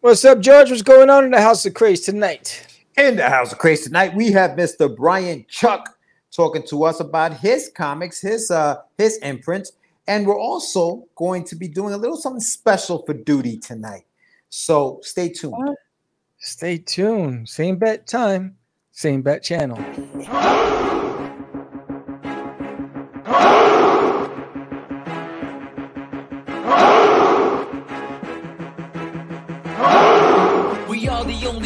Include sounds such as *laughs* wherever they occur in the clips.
What's up, George? What's going on in the House of Craze tonight? In the House of Craze tonight, we have Mr. Brian Chuck talking to us about his comics, his uh his imprint, and we're also going to be doing a little something special for duty tonight. So stay tuned. Stay tuned. Same bet time, same bet channel.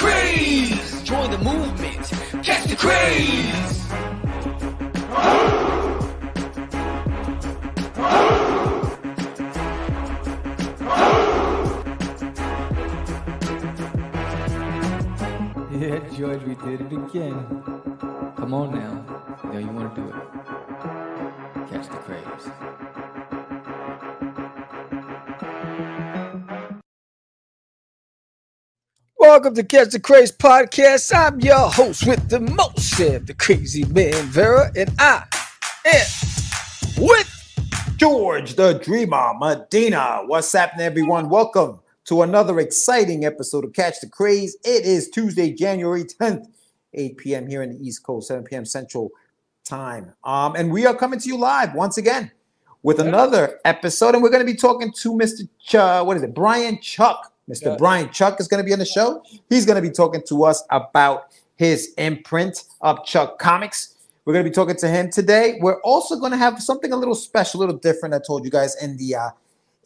craze. Join the movement, catch the craze. Yeah, George, we did it again. Come on now. You know you want to do it. Catch the craze. Welcome to Catch the Craze podcast. I'm your host with the most, Sam, the crazy man Vera, and I am with George the Dreamer Medina. What's happening, everyone? Welcome to another exciting episode of Catch the Craze. It is Tuesday, January 10th, 8 p.m. here in the East Coast, 7 p.m. Central Time. Um, and we are coming to you live once again with another episode. And we're going to be talking to Mr. Ch- what is it? Brian Chuck. Mr. Yeah. Brian Chuck is going to be on the show. He's going to be talking to us about his imprint of Chuck Comics. We're going to be talking to him today. We're also going to have something a little special, a little different. I told you guys in the uh,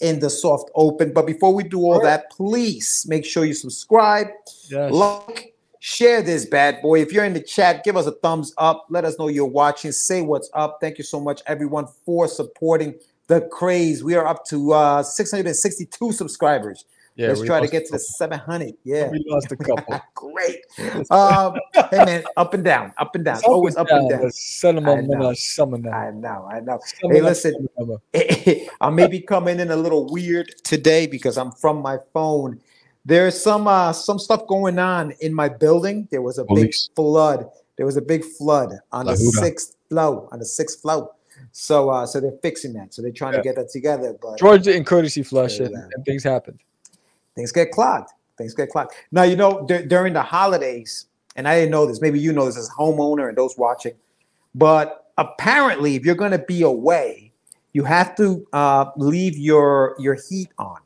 in the soft open. But before we do all that, please make sure you subscribe, Yes. like, share this bad boy. If you're in the chat, give us a thumbs up. Let us know you're watching. Say what's up. Thank you so much, everyone, for supporting the craze. We are up to uh, 662 subscribers. Yeah, Let's try to get to the 700. Yeah. We lost a couple. *laughs* Great. Um, hey man, up and down, up and down, always up and down. I know. Summon I know, I know. Hey, listen. *laughs* I may be coming in a little weird today because I'm from my phone. There's some uh some stuff going on in my building. There was a Police. big flood. There was a big flood on the Huda. sixth floor. On the sixth floor. So uh so they're fixing that. So they're trying Yeah. to get that together. But George didn't courtesy flush loud. and things happened. Things get clogged. Things get clogged. Now, you know, dur- during the holidays, and I didn't know this, maybe you know this as a homeowner and those watching, but apparently, if you're going to be away, you have to uh, leave your your heat on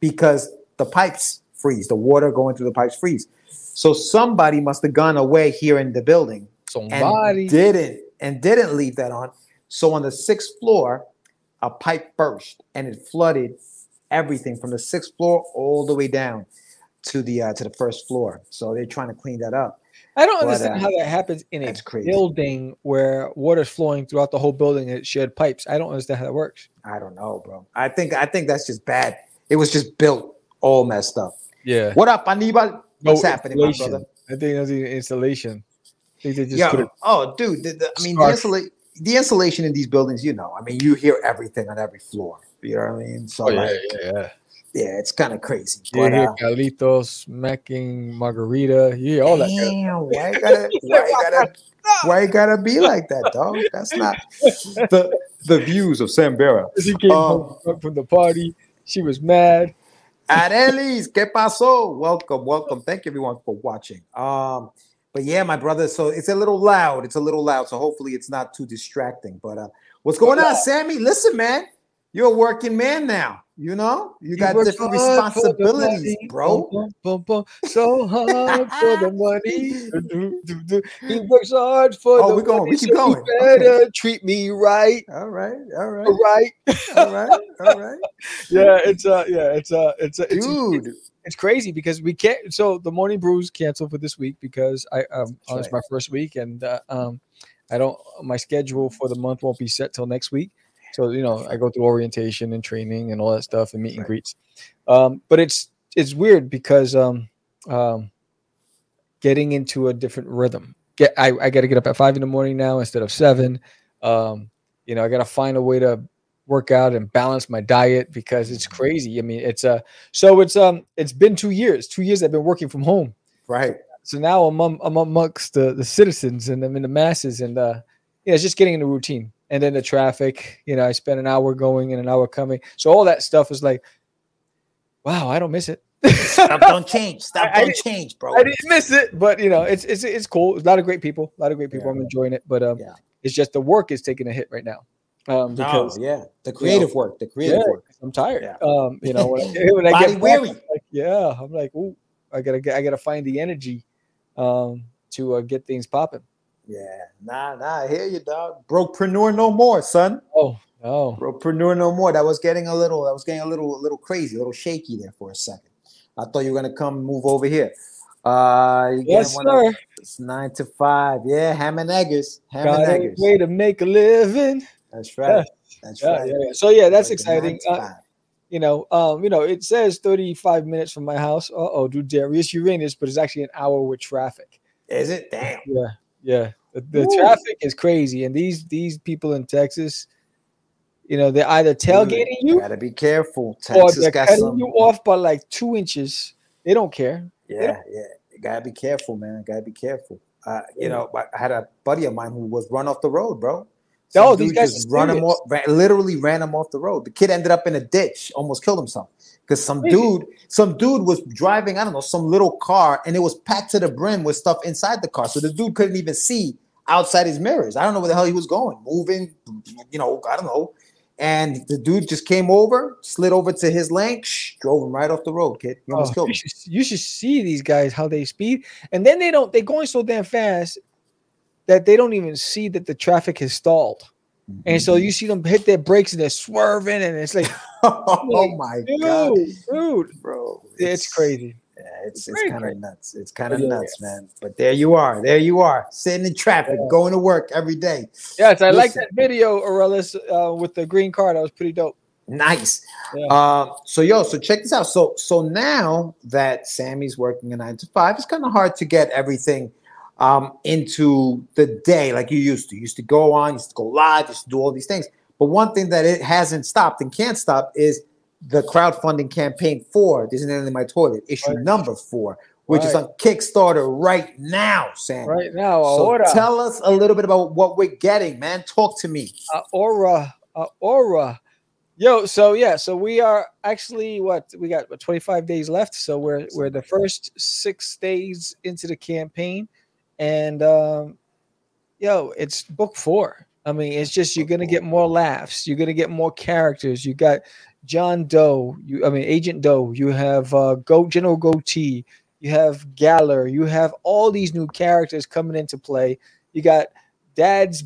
because the pipes freeze. The water going through the pipes freeze. So somebody must have gone away here in the building Somebody. and didn't and didn't leave that on. So on the sixth floor, a pipe burst and it flooded everything from the sixth floor all the way down to the uh, to the first floor. So they're trying to clean that up. I don't But, understand uh, how that happens in a crazy. building where water's flowing throughout the whole building it shed pipes. I don't understand how that works. I don't know, bro. I think I think that's just bad. It was just built all messed up. Yeah. What up, Anibal? What's happening, my brother? I think that's the installation. I think they just Yeah. Oh, dude. The, the- I mean, the, insula- the insulation in these buildings, you know. I mean, you hear everything on every floor. You know what I mean? So, Oh, yeah, like, yeah, yeah. yeah, it's kind of crazy. You But, uh, Carlitos smacking margarita. Hear all that. Damn, why you gotta, *laughs* why you gotta, why you gotta be like that, dog? That's not *laughs* the the views of Sam. She came Um, home from the party. She was mad. Arelis, ¿qué pasó? Welcome, welcome. Thank you everyone for watching. Um, but yeah, my brother. So it's a little loud. It's a little loud. So hopefully it's not too distracting. But uh, what's going on, Sammy? Listen, man, you're a working man now. You know, you got work different hard for the responsibilities, bro. So hard for the money. He works hard for Oh, the we going- money. we keep so going. You better treat me right. All right, all right, All right. all right, all right, *laughs* Yeah, it's uh yeah, it's uh it's uh, it's dude. it's crazy because we can't. So the morning brews canceled for this week because I um That's oh, it's my first week and uh, um I don't my schedule for the month won't be set till next week. So you know I go through orientation and training and all that stuff and meet and Right. greets. Um, but it's it's weird because um um, getting into a different rhythm. Get I, I got to get up at five in the morning now instead of seven. Um, you know, I got to find a way to work out and balance my diet because it's crazy. I mean, it's uh so it's um it's been two years. Two years I've been working from home. Right. So now I'm I'm amongst the the citizens and I'm in the masses and uh yeah, it's just getting in the routine. And then the traffic, you know, I spend an hour going and an hour coming. So all that stuff is like, wow, I don't miss it. Stop, don't *laughs* change. Stop, I- I don't change, bro. I didn't miss it, but you know, it's it's it's cool. It's a lot of great people, a lot of great people. Yeah. I'm enjoying it, but um, Yeah. it's just the work is taking a hit right now. Um, No, because yeah, the creative work, the creative yeah, work. I'm tired. Yeah. Um, you know, when I, *laughs* when I Body get back, weary. I'm like, yeah, I'm like, ooh, I gotta get, I gotta find the energy, um, to uh, get things popping. Yeah, nah, nah. I hear you, dog. Brokepreneur no more, son. Oh no, Brokepreneur no more. That was getting a little. That was getting a little, a little crazy, a little shaky there for a second. I thought you were gonna come move over here. Uh, you yes, one of- sir. It's nine to five. Yeah, ham and eggers. Ham Got and eggers. way to make a living. That's right. *laughs* That's Yeah, right. yeah, yeah. So yeah, that's nine exciting. Uh, you know, um, you know, it says 35 minutes from my house. Uh oh, do Darius Uranus, but it's actually an hour with traffic. Is it? Damn. Yeah, yeah. The, the traffic is crazy, and these these people in Texas, you know, they're either tailgating you Gotta be careful. or Texas they're got cutting some. you off by like two inches. They don't care. Yeah, yeah. You gotta be careful, man. Gotta be careful. Uh, you know, I had a buddy of mine who was run off the road, bro. Oh, these guys just run him off, ran, literally ran him off the road. The kid ended up in a ditch, almost killed himself because some dude, some dude was driving, I don't know, some little car, and it was packed to the brim with stuff inside the car, so the dude couldn't even see outside his mirrors. I don't know where the hell he was going, moving, you know, I don't know. And the dude just came over, slid over to his lane, shh, drove him right off the road, kid. He almost Oh, killed you, should, you should see these guys how they speed, and then they don't. They're going so damn fast that they don't even see that the traffic has stalled. And so you see them hit their brakes and they're swerving, and it's like, *laughs* oh my god, dude, dude, bro, it's crazy. Yeah, it's it's very kind of nuts. It's kind of Yeah, nuts, man. But there you are. There you are, sitting in traffic, Yeah. going to work every day. Yes, I like that video, Arelis, uh, with the green car. That was pretty dope. Nice. Yeah. Uh, so yo, so check this out. So so now that Sammy's working a nine to five, it's kind of hard to get everything um, into the day like you used to. You used to go on, you used to go live, used to do all these things. But one thing that it hasn't stopped and can't stop is the crowdfunding campaign for There's an Alien in My Toilet, issue Right. number four, which is Right. on Kickstarter right now, Sam. Right now, So Aura, tell us a little bit about what we're getting, man. Talk to me. uh, Aura, uh, Aura. Yo, so yeah, so we are actually what we got what, 25 days left. So we're we're the first six days into the campaign, and um, yo, it's book four. I mean, it's just you're gonna get more laughs. You're gonna get more characters. You got John Doe. You, I mean, Agent Doe. You have uh, Go General Goatee. You have Galler. You have all these new characters coming into play. You got Dad's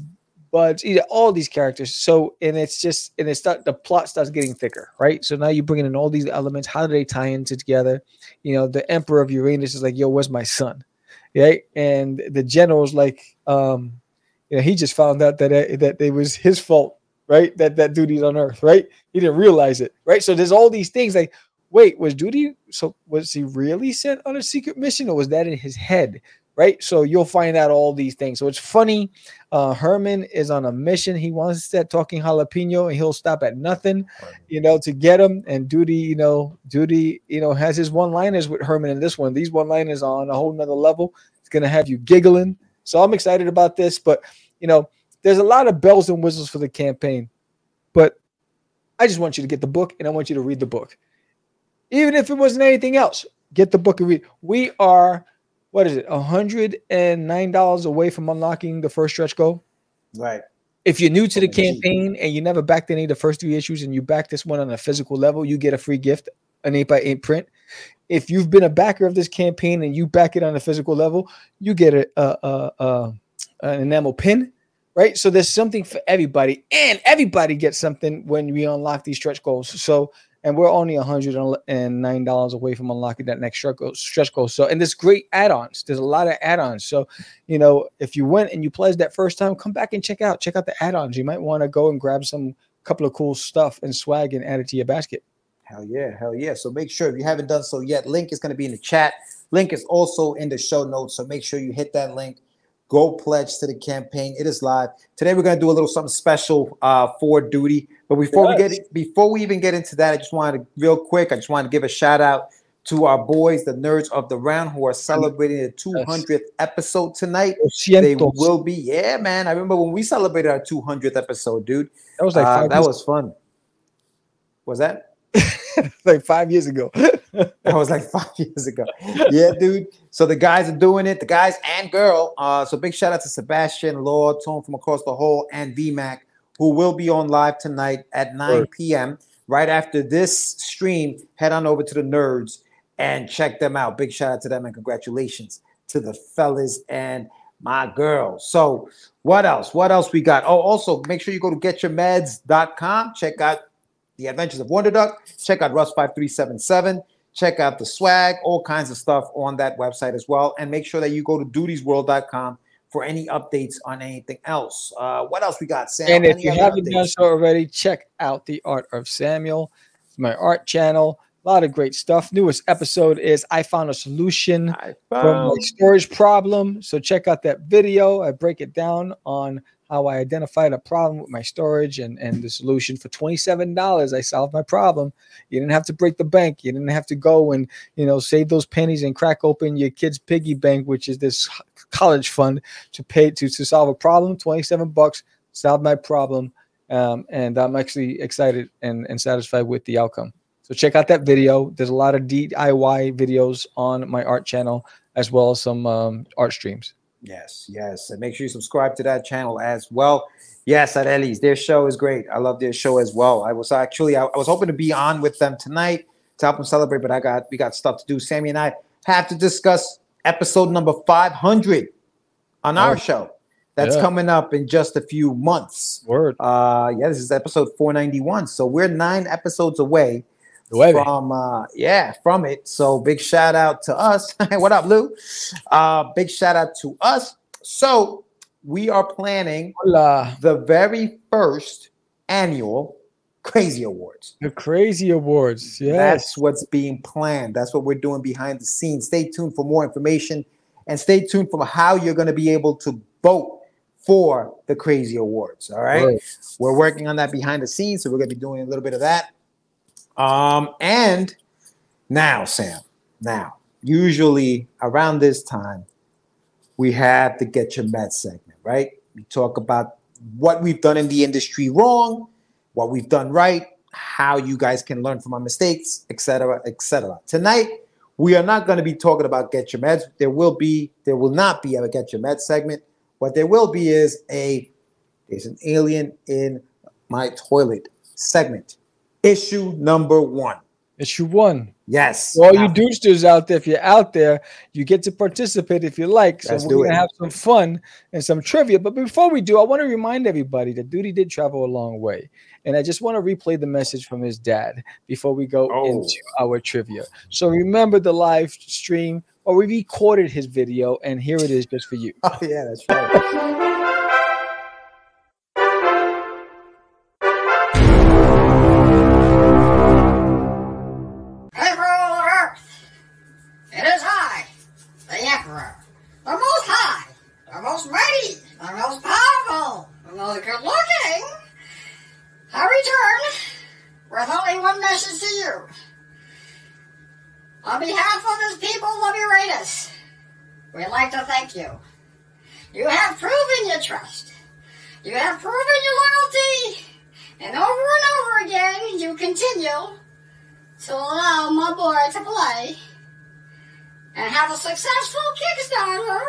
Buds. You know, all these characters. So, and it's just, and it's start the plot starts getting thicker, right? So now you're bringing in all these elements. How do they tie into together? You know, the Emperor of Uranus is like, "Yo, where's my son?" Right? And the general's like, um, you know, he just found out that it, that it was his fault, right? That that duty's on Earth, right? He didn't realize it, right? So there's all these things like, wait, was duty? So was he really sent on a secret mission, or was that in his head, right? So you'll find out all these things. So it's funny. Uh, Herman is on a mission. He wants to start talking jalapeno, and he'll stop at nothing, you know, to get him. And duty, you know, duty, you know, has his one-liners with Herman in this one. These one-liners are on a whole nother level. It's gonna have you giggling. So I'm excited about this, but you know, there's a lot of bells and whistles for the campaign, but I just want you to get the book and I want you to read the book. Even if it wasn't anything else, get the book and read. We are, what is it, $109 away from unlocking the first stretch goal. Right. If you're new to the From the Jeep. campaign and you never backed any of the first three issues and you back this one on a physical level, you get a free gift, an 8 by 8 print. If you've been a backer of this campaign and you back it on a physical level, you get a, a, a, a an enamel pin, right? So there's something for everybody, and everybody gets something when we unlock these stretch goals. So, and we're only $109 away from unlocking that next stretch goal. So, and there's great add-ons. There's a lot of add-ons. So, you know, if you went and you pledged that first time, come back and check out check out the add-ons. You might want to go and grab some couple of cool stuff and swag and add it to your basket. Hell yeah, hell yeah. So make sure if you haven't done so yet, link is going to be in the chat Link is also in the show notes, so make sure you hit that link. Go pledge to the campaign. It is live today. We're gonna do a little something special uh, for duty. But before we get before we even get into that, I just wanted to real quick. I just wanted to give a shout out to our boys, the nerds of the round, who are celebrating the 200th episode tonight. They will be, yeah, man. I remember when we celebrated our 200th episode, dude. That was like Uh, that years, was fun. Was that? *laughs* like five years ago. *laughs* *laughs* That was like five years ago. Yeah, dude. So the guys are doing it, the guys and girl. Uh, so big shout out to Sebastian, Lord, Tone from across the hole, and VMAC, who will be on live tonight at 9 Word. p.m. Right after this stream, head on over to the nerds and check them out. Big shout out to them and congratulations to the fellas and my girl. So what else? What else we got? Oh, also make sure you go to getyourmeds.com. Check out the Adventures of Wonder Duck. Check out Russ 5377. Check out the swag, all kinds of stuff on that website as well. And make sure that you go to dutiesworld.com for any updates on anything else. Uh, what else we got, Sam? and if Any you haven't updates? done so already, check out the Art of Samuel. It's my art channel. A lot of great stuff. Newest episode is I found a solution I from my storage problem. So check out that video. I break it down on how I identified a problem with my storage and, and the solution for $27. I solved my problem. You didn't have to break the bank. You didn't have to go and, you know, save those pennies and crack open your kid's piggy bank, which is this college fund to pay to, to solve a problem. 27 bucks solved my problem. Um, and I'm actually excited and, and satisfied with the outcome. So check out that video. There's a lot of DIY videos on my art channel as well as some um, art streams. Yes, yes. And make sure you subscribe to that channel as well. Yes, at Ellie's. Their show is great. I love their show as well. I was actually I, I was hoping to be on with them tonight to help them celebrate, but I got we got stuff to do. Sammy and I have to discuss episode number 500 on our Oh, show. That's yeah. coming up in just a few months. Word. Uh yeah, this is episode 491. So we're nine episodes away Nueve. from uh yeah from it so big shout out to us *laughs* what up lou uh big shout out to us so we are planning Hola. the very first annual crazy awards The crazy awards. Yes. that's what's being planned that's what we're doing behind the scenes stay tuned for more information and stay tuned for how you're going to be able to vote for the crazy awards all right Word. we're working on that behind the scenes, so we're going to be doing a little bit of that. Um, and now, Sam, now, usually around this time, we have the Get Your Meds segment, right? We talk about what we've done in the industry wrong, what we've done right, how you guys can learn from our mistakes, etc., etc. Tonight, we are not going to be talking about Get Your Meds. There will be, there will not be a Get Your Meds segment. What there will be is a there's an alien in my toilet segment. Issue number one. Issue one. Yes. For all Now, you doosters out there, if you're out there, you get to participate if you like. So Let's we're gonna it. have some fun and some trivia. But before we do, I want to remind everybody that Duty did travel a long way. And I just want to replay the message from his dad before we go Oh. into our trivia. So remember the live stream, or we recorded his video, and here it is just for you. *laughs* Oh, yeah, that's right. We'd like to thank you. You have proven your trust. You have proven your loyalty. And over and over again, you continue to allow my boy to play and have a successful Kickstarter.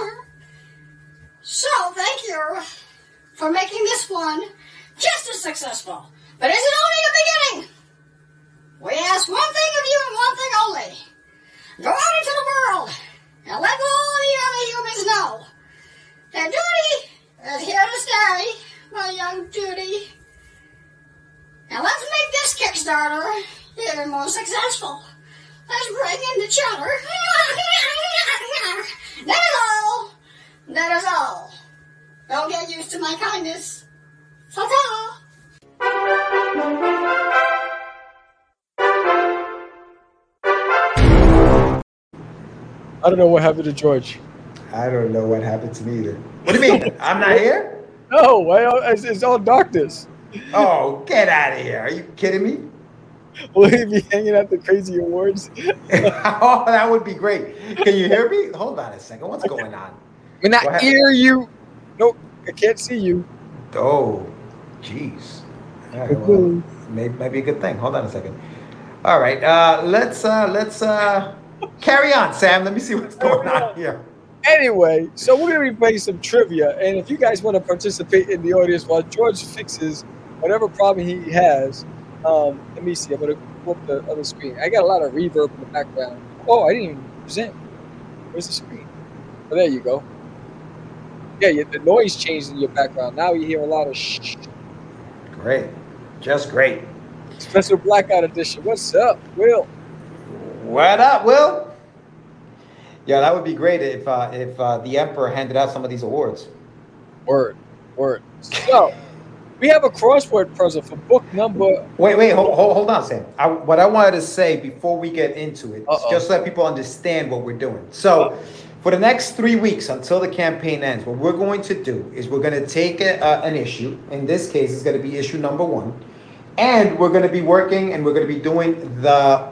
*laughs* so thank you for making this one just as successful. But is it only the beginning? We ask one thing of you and one thing only. Go out into the world and let all the other humans know that duty is here to stay, my young duty. Now let's make this Kickstarter even more successful. Let's bring in the cheddar. *laughs* that is all. That is all. Don't get used to my kindness. Ta-ta! I don't know what happened to George. I don't know what happened to me either. What do you mean? I'm not here? No, why- it's, it's all darkness. Oh, get out of here. Are you kidding me? *laughs* Will he be hanging out the crazy awards? *laughs* oh, that would be great. Can you hear me? Hold on a second. What's going on? When I hear you, nope, I can't see you. Oh, jeez. All right, well, maybe, maybe a good thing. Hold on a second. All right, uh, let's uh, let's uh, carry on, Sam. Let me see what's going on *laughs* here. Anyway, so we're gonna be playing some trivia, and if you guys want to participate in the audience while George fixes whatever problem he has, um, let me see. I'm gonna pull up the other screen. I got a lot of reverb in the background. Oh, I didn't even present. Where's the screen? Oh, there you go. Yeah, yeah, the noise changed in your background. Now you hear a lot of shh. Great, just great. Special blackout edition. What's up, Will? What up, Will? Yeah, that would be great if uh, if uh, the Emperor handed out some of these awards. Word, word. So we have a crossword puzzle for book number. Wait, wait, hold, hold, hold on, Sam. I, what I wanted to say before we get into it, Uh-oh. just let people understand what we're doing. So, for the next three weeks until the campaign ends, what we're going to do is we're going to take a, uh, an issue. In this case, it's going to be issue number one, and we're going to be working and we're going to be doing the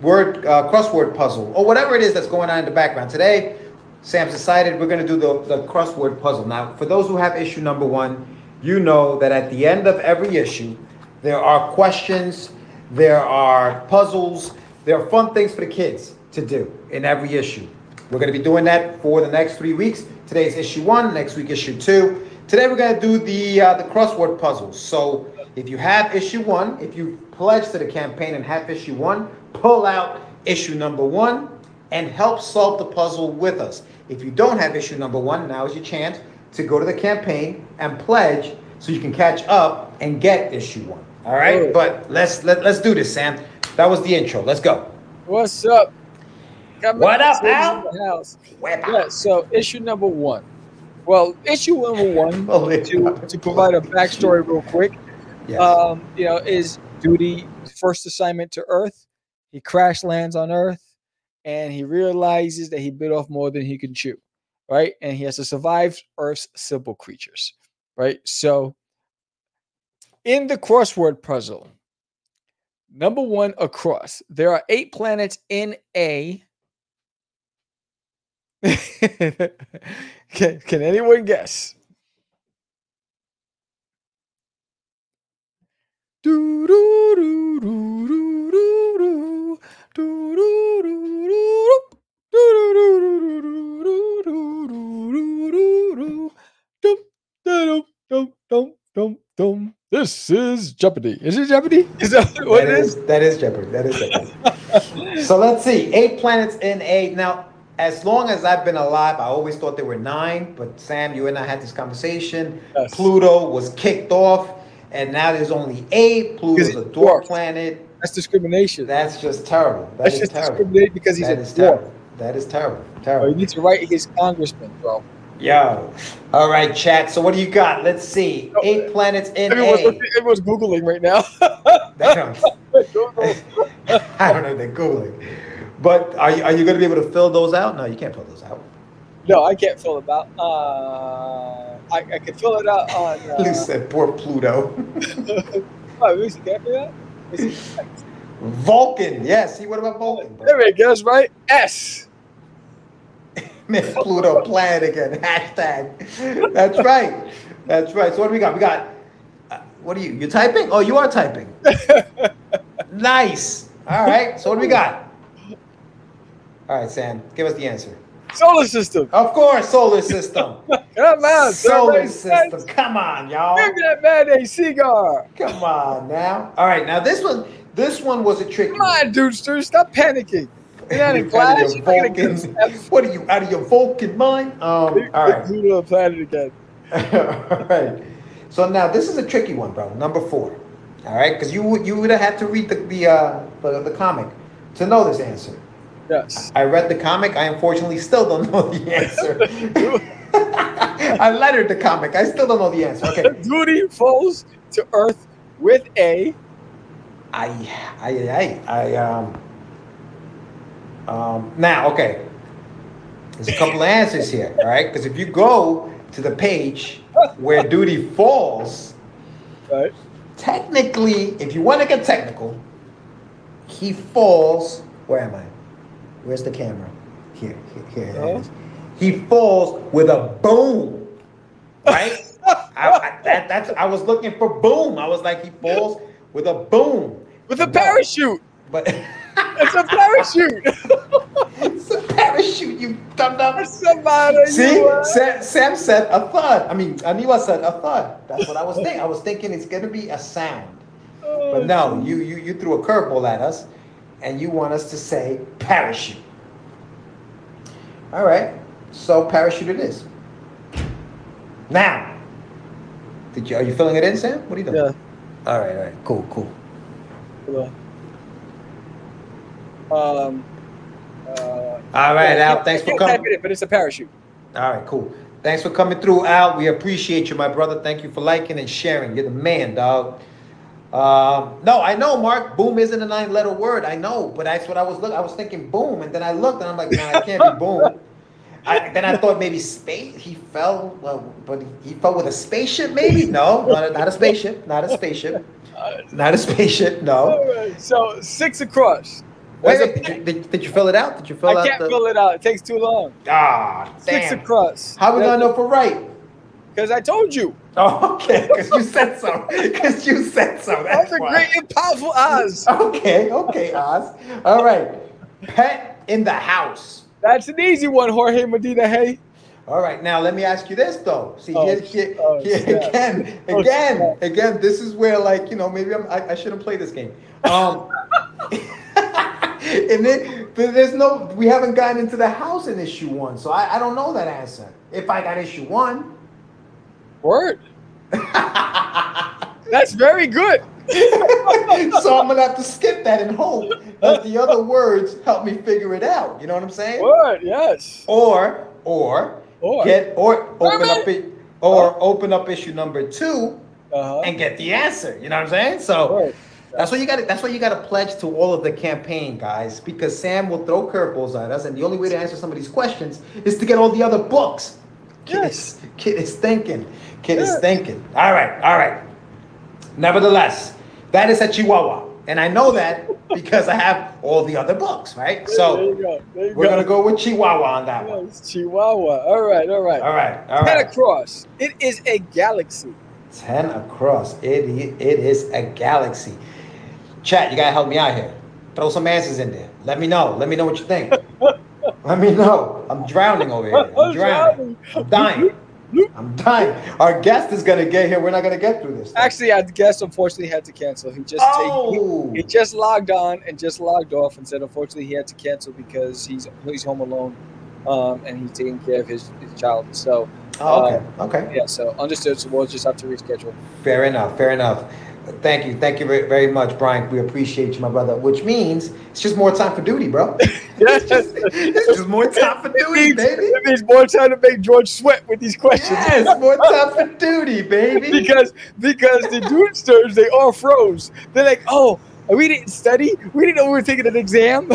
word uh, crossword puzzle or whatever it is that's going on in the background today. Sam's decided we're going to do the, the crossword puzzle. Now, for those who have issue number one, you know that at the end of every issue, there are questions, there are puzzles, there are fun things for the kids to do in every issue. We're going to be doing that for the next three weeks. Today's issue one, next week issue two. Today we're going to do the uh, the crossword puzzles. So if you have issue one, if you pledge to the campaign and have issue one, pull out issue number one and help solve the puzzle with us. If you don't have issue number one, now is your chance to go to the campaign and pledge so you can catch up and get issue one. All right, Good. but let's let, let's do this, Sam. That was the intro. Let's go. What's up? Got What up, Al? house. Yeah, so issue number one. Well, issue number one *laughs* to, to provide a backstory real quick. Yes. Um, you know, is duty first assignment to Earth. He crash lands on Earth, and he realizes that he bit off more than he can chew, right? And he has to survive Earth's simple creatures, right? So, in the crossword puzzle, number one across, there are eight planets in a. *laughs* can, can anyone guess? Do do do do do do do do do do do do do do do dum dum dum dum. This is Jeopardy. Is it Jeopardy? Is that what That it is? is that is Jeopardy. That is Jeopardy. *laughs* so let's see. Eight planets in a now. As long as I've been alive, I always thought there were nine. But Sam, you and I had this conversation. Yes. Pluto was kicked off, and now there's only eight. Pluto's a dwarf planet. That's discrimination. That's just terrible. That That's is just terrible. discriminate because he's That a dwarf. terrible. That is terrible. Oh, you Terrible. need to write his congressman, bro. Yo. All right, chat. So what do you got? Let's see. Eight planets in Everyone's, A. everyone's googling right now. *laughs* Damn. *laughs* *laughs* I don't know. They're googling. But are you, are you going to be able to fill those out? No, you can't fill those out. No, I can't fill it out. Uh, I, I can fill it out on. Uh, said, poor Pluto. oh, let me see, can I fill it out? Let me see. Vulcan. Yes. See, what about Vulcan? bro? There it goes, right? S. *laughs* Man, Pluto planet again. *laughs* Hashtag. That's right. That's right. So what do we got? We got. Uh, what are you? You typing? Oh, you are typing. *laughs* nice. All right. So what do we got? All right, Sam. Give us the answer. Solar system. Of course, solar system. *laughs* Come on, solar system. Come on, y'all. Give that man a cigar. Come on now. All right, now this one, this one was a tricky. Come on, Dudester. Stop panicking. You're not in You out of class. You're Vulcan- *laughs* What are you out of your Vulcan mind? Um, all right. Pluto planet again. *laughs* all right. So now this is a tricky one, bro. Number four. All right, because you would you would have had to read the the, uh, the the comic to know this answer. Yes. I read the comic. I unfortunately still don't know the answer. *laughs* I lettered the comic. I still don't know the answer. Okay. *laughs* Duty falls to Earth with a. I, I, I, I, um, um, now, okay. There's a couple of answers here, all right? Because if you go to the page where duty falls, Right. technically, if you want to get technical, he falls. Where am I? Where's the camera? Here, here, here Oh. is. He falls with a boom, right? I, I, that, that's. I was looking for boom. I was like, he falls with a boom. With a No, parachute. But *laughs* It's a parachute. *laughs* it's a parachute, you dumb dumb. Somebody. See, Sam, Sam said a thud. I mean, Aniwa said a thud. That's what I was *laughs* thinking. I was thinking it's gonna be a sound. But oh, no, you you you threw a curveball at us, and you want us to say parachute. All right, so parachute it is. Now, did you are you filling it in, Sam? What are you doing? Yeah. All right, all right, cool, cool. Um. Uh, all right, yeah, Al. Thanks for coming. It, but it's a parachute. All right, cool. Thanks for coming through, Al. We appreciate you, my brother. Thank you for liking and sharing. You're the man, dog. Um, no, I know, Mark. Boom isn't a nine-letter word. I know, but that's what I was looking. I was thinking boom, and then I looked, and I'm like, nah, it can't be boom. I, then I thought maybe space. He fell, well, but he fell with a spaceship, maybe. No, not a, not a spaceship. Not a spaceship. Not a spaceship. No. Right. So six across. Wait, wait, did, you, did, did you fill it out? Did you fill I out I can't the? fill it out. It takes too long. Ah, Six across. How we gonna know for right? Because I told you. Oh, *laughs* okay, because you said so. Because you said so. I'm That's a why. great and powerful Oz. Okay, okay, Oz. All right. Pet in the house. That's an easy one, Jorge Medina. Hey. All right, now let me ask you this though. See, Oh, here, here, oh, here snap. again, Oh, again, again. This is where, like, you know, maybe I'm, I, I shouldn't play this game. Um, *laughs* and then there's no, we haven't gotten into the house in issue one, so I, I don't know that answer. If I got issue one, Word. *laughs* That's very good. so I'm gonna have to skip that and hope that the other words help me figure it out. You know what I'm saying? Word. Yes. Or or Or. get or open up it or open up issue number two Uh-huh. and get the answer. You know what I'm saying? So Word. that's what you got. to That's why you got to pledge to all of the campaign guys, because Sam will throw curveballs at us, and the only way to answer some of these questions is to get all the other books. Kid Yes. is, kid is thinking. Kid is thinking. All right, all right. Nevertheless, that is a Chihuahua, and I know that because I have all the other books, right? So go. We're gonna go with Chihuahua on that one. Yes, Chihuahua. All right. All right. All right, all Ten right. across. It is a galaxy. 10 across. It, it is a galaxy. Chat, you gotta help me out here. Throw some answers in there. Let me know. Let me know what you think. *laughs* Let me know. I'm drowning over here. I'm drowning. I'm dying. *laughs* I'm dying. Our guest is gonna get here. We're not gonna get through this. Actually, our guest unfortunately had to cancel. He just oh, he, he just logged on and just logged off and said unfortunately he had to cancel because he's he's home alone, um, and he's taking care of his, his child. So Oh, okay, okay. yeah, so understood. So we'll just have to reschedule. Fair enough. Fair enough. Thank you. Thank you very, very much, Brian. We appreciate you, my brother. Which means it's just more time for duty, bro. *laughs* Yes. it's just more time for It duty, means, baby. it means more time to make George sweat with these questions. Yes, more time for duty, baby. *laughs* because because the Doomsters they all froze. They're like, oh, we didn't study. We didn't know we were taking an exam.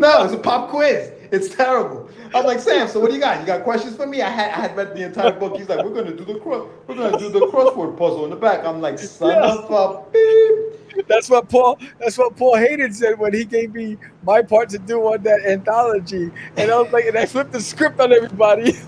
No, it's a pop quiz. It's terrible. I'm like, Sam, so what do you got? You got questions for me? I had I had read the entire book. He's like, we're gonna do the cross we're gonna do the crossword puzzle in the back. I'm like, son Yes. of a beep. That's what Paul. That's what Paul Hayden said when he gave me my part to do on that anthology, and I was like, and I flipped the script on everybody. *laughs*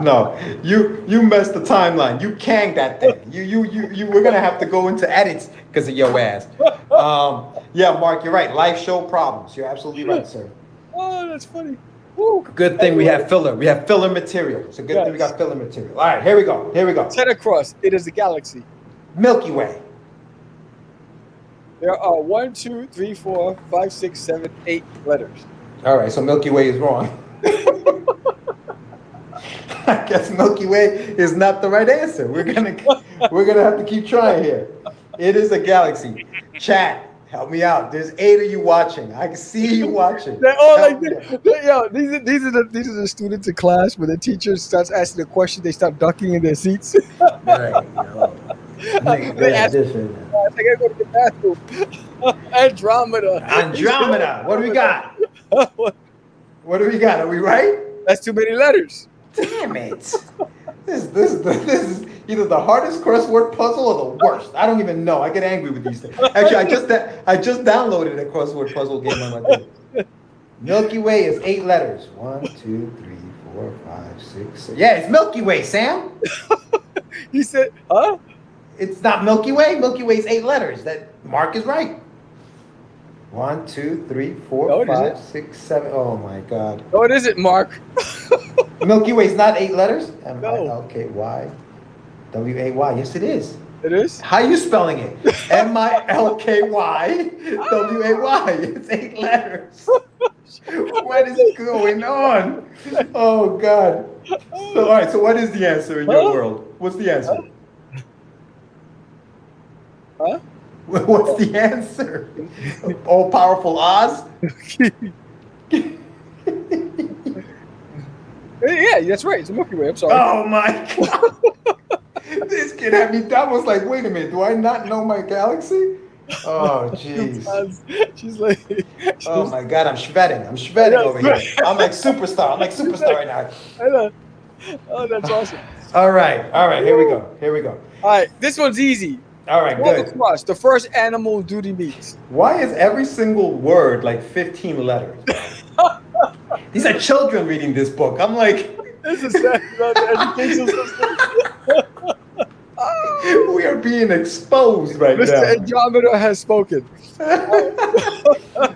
No, you you messed the timeline. You canged that thing. You you you you we're gonna have to go into edits because of your ass. Um, yeah, Mark, you're right. Life show problems. You're absolutely right, sir. oh, that's funny. Woo. Good thing we have filler. We have filler material. It's a good thing we got filler material. All right, here we go. Here we go. Ten across. It is a galaxy. Milky Way. There are one, two, three, four, five, six, seven, eight letters. All right, so Milky Way is wrong. *laughs* I guess Milky Way is not the right answer. We're gonna we're gonna have to keep trying here. It is a galaxy. Chat, help me out. There's eight of you watching. I can see you watching. *laughs* They're all Help like. They- yo, these are these are the these are the students in class when the teacher starts asking a question, they start ducking in their seats. *laughs* Right, yo. *laughs* Nigga, They ask- I gotta go to the bathroom. Andromeda. Andromeda. What do we got? What do we got? Are we right? That's too many letters. Damn it. This, this, is *laughs* this is either the hardest crossword puzzle or the worst. I don't even know. I get angry with these things. Actually, I just I just downloaded a crossword puzzle game on my thing. Milky Way is eight letters. One, two, three, four, five, six, seven. Yeah, it's Milky Way, Sam. *laughs* He said, huh? It's not Milky Way. Milky Way is eight letters. That Mark is right. One, two, three, four, No, five, six, seven. Oh my God. No, it isn't, Mark. *laughs* Milky Way is not eight letters. M I No. L K Y W A Y. Yes, it is. It is? How are you spelling it? M I L K Y *laughs* W A Y. It's eight letters. *laughs* What is going on? Oh God. So all right. So what is the answer in your Huh? world? What's the answer? Huh? *laughs* What's the answer? All powerful Oz? Yeah, that's right. It's a Milky Way. I'm sorry. Oh my God. *laughs* this kid had me. That was like, wait a minute. Do I not know my galaxy? Oh *laughs* jeez. She's like, *laughs* Oh my God. I'm shredding. I'm shredding over here. I'm like superstar. I'm like superstar right now. I know. Oh, that's awesome. All right. All right. Here we go. Here we go. All right, this one's easy. All right. Good. The first animal duty meets. Why is every single word like 15 letters? These are children reading this book. I'm like, This is sad about the education system. *laughs* we are being exposed right Mr. now. Mr. Andromeda has spoken.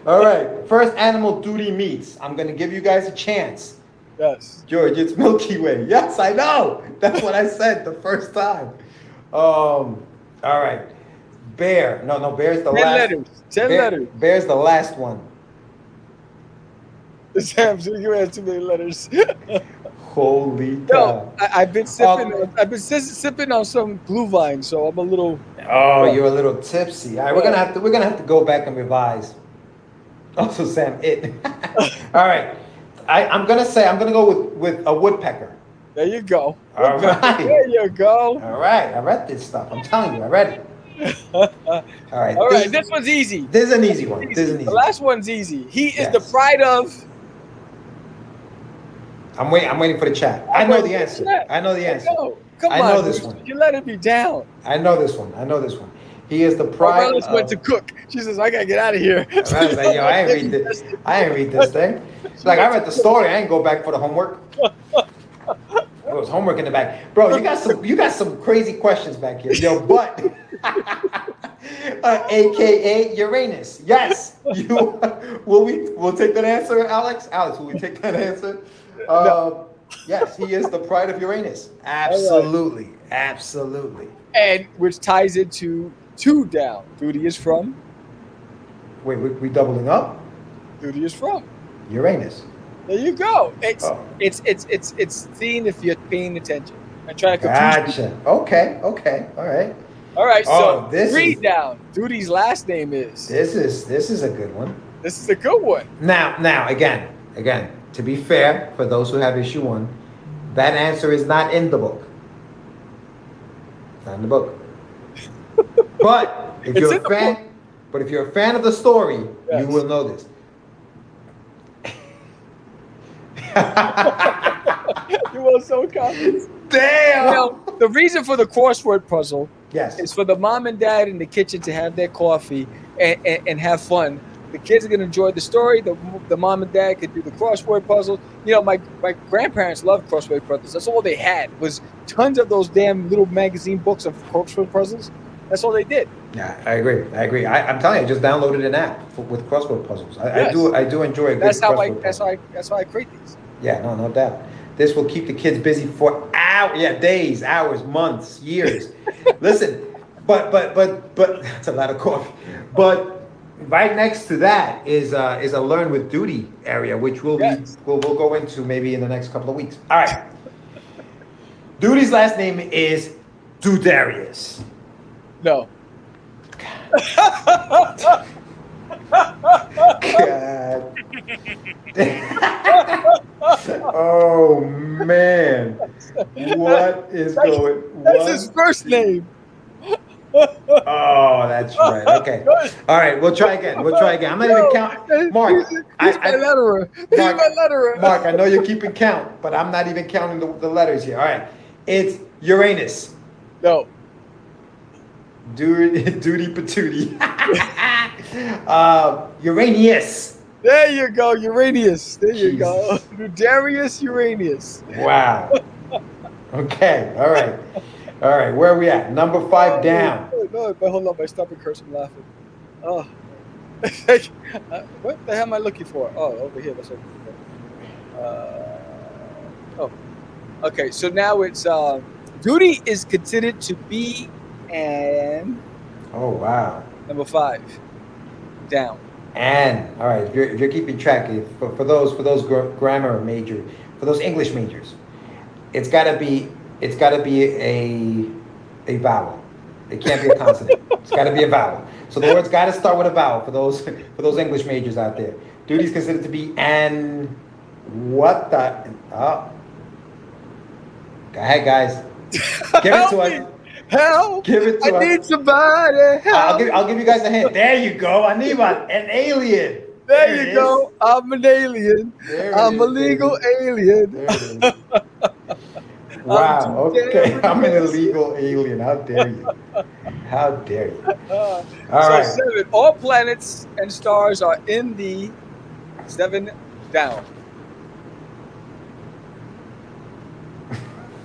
All right. First animal duty meets. I'm going to give you guys a chance. Yes. George, it's Milky Way. Yes, I know. That's what I said the first time. Um, all right. Bear. No, no, bear's the Ten last. letters. Ten Bear- letters. Bear's the last one. *laughs* Sam, so you have too many letters. *laughs* Holy cow. I, I've been sipping. Um, I've been si- sipping on some blue vine, so I'm a little. Oh, you're a little tipsy. All right, we're gonna have to we're gonna have to go back and revise. *laughs* Also, Sam, it. All right, I, I'm gonna say I'm gonna go with with a woodpecker. There you go. All right. There you go. All right, I read this stuff. I'm telling you, I read it. All right, All this, right, this one's easy. this is an easy one. This is an easy. The last one's easy. He is the pride of. I'm waiting. I'm waiting for the chat. I know the answer. I know the answer. Come I know this one. You letting me down. I know this one. I know this one. He is the My pride. relative went to cook. She says, "I gotta get out of here." I was like, yo, I ain't read this. I ain't read this thing. It's like I read the story. I ain't go back for the homework. It was homework in the back, bro. You got some. You got some crazy questions back here, yo. But, *laughs* uh, AKA Uranus. Yes, you. *laughs* Will we? We'll take that answer, Alex. Alex, will we take that answer? Uh, yes, he is the pride of Uranus. Absolutely, absolutely. and which ties into two down. Duty is from. Wait, we, we doubling up? Duty is from. Uranus. There you go. It's Oh. it's it's it's it's seeing if you're paying attention. I'm trying to confuse. you. Gotcha. Okay. Okay. All right. All right, Oh, so this three is- down. Duty's last name is. This is this is a good one. This is a good one. Now, now again, again. To be fair, for those who have issue one, that answer is not in the book. Not in the book. *laughs* But if It's you're a fan, but if you're a fan of the story, Yes. you will know this. *laughs* You were so confident. Damn. Now, the reason for the crossword puzzle yes. is for the mom and dad in the kitchen to have their coffee and, and, and have fun. The kids are gonna enjoy the story. The, the mom and dad could do the crossword puzzles. You know, my, my grandparents loved crossword puzzles. That's all they had was tons of those damn little magazine books of crossword puzzles. That's all they did. Yeah, I agree. I agree. I, I'm telling you, I just downloaded an app for, with crossword puzzles. I, I do. I do enjoy a That's how I. That's puzzle. how I. That's how I create these. Yeah, no, no doubt. This will keep the kids busy for hours, yeah, days, hours, months, years. *laughs* Listen, but but but but *laughs* that's a lot of coffee. But right next to that is uh, is a learn with duty area, which we'll Yes. be we'll, we'll go into maybe in the next couple of weeks. All right. Duty's last name is Dudarius. No. *laughs* God. *laughs* oh man, what is going? That's what? his first name. Oh, that's right. Okay. All right, we'll try again. We'll try again. I'm not even counting. Mark, he's, I- my letterer. He's Mark- my letterer. Mark, I know you're keeping count, but I'm not even counting the, the letters here. All right. It's Uranus. No. Duty, *laughs* duty patootie. uh, *laughs* Uranus. There you go, Uranius. There you go. Darius Uranius. Wow. Okay. All right. All right. Where are we at? Number five down. Oh, no, but hold on, my stomach hurts from laughing. Oh. *laughs* Uh, what the hell am I looking for? Oh, over here. That's what I'm. Uh, oh. Okay, so now it's uh, duty is considered to be an Oh wow. number five down. And all right, if you're, if you're keeping track, for, for those for those gr- grammar major, for those English majors, it's got to be it's got to be a a vowel. It can't be a consonant. it's got to be a vowel. So the word's got to start with a vowel for those for those English majors out there. Duty is considered to be an what the oh. Go ahead, guys. *laughs* Give it to Help us. Help! Give it to I us. need somebody. Help! I'll give I'll give you guys a hint. There you go. I need one. An alien. there it you go. I'm an alien. There I'm a legal baby. alien. *laughs* There it is. Wow. I'm Okay. *laughs* *laughs* I'm an illegal alien. How dare you? How dare you? Uh, All so right. seven. All planets and stars are in the seven down.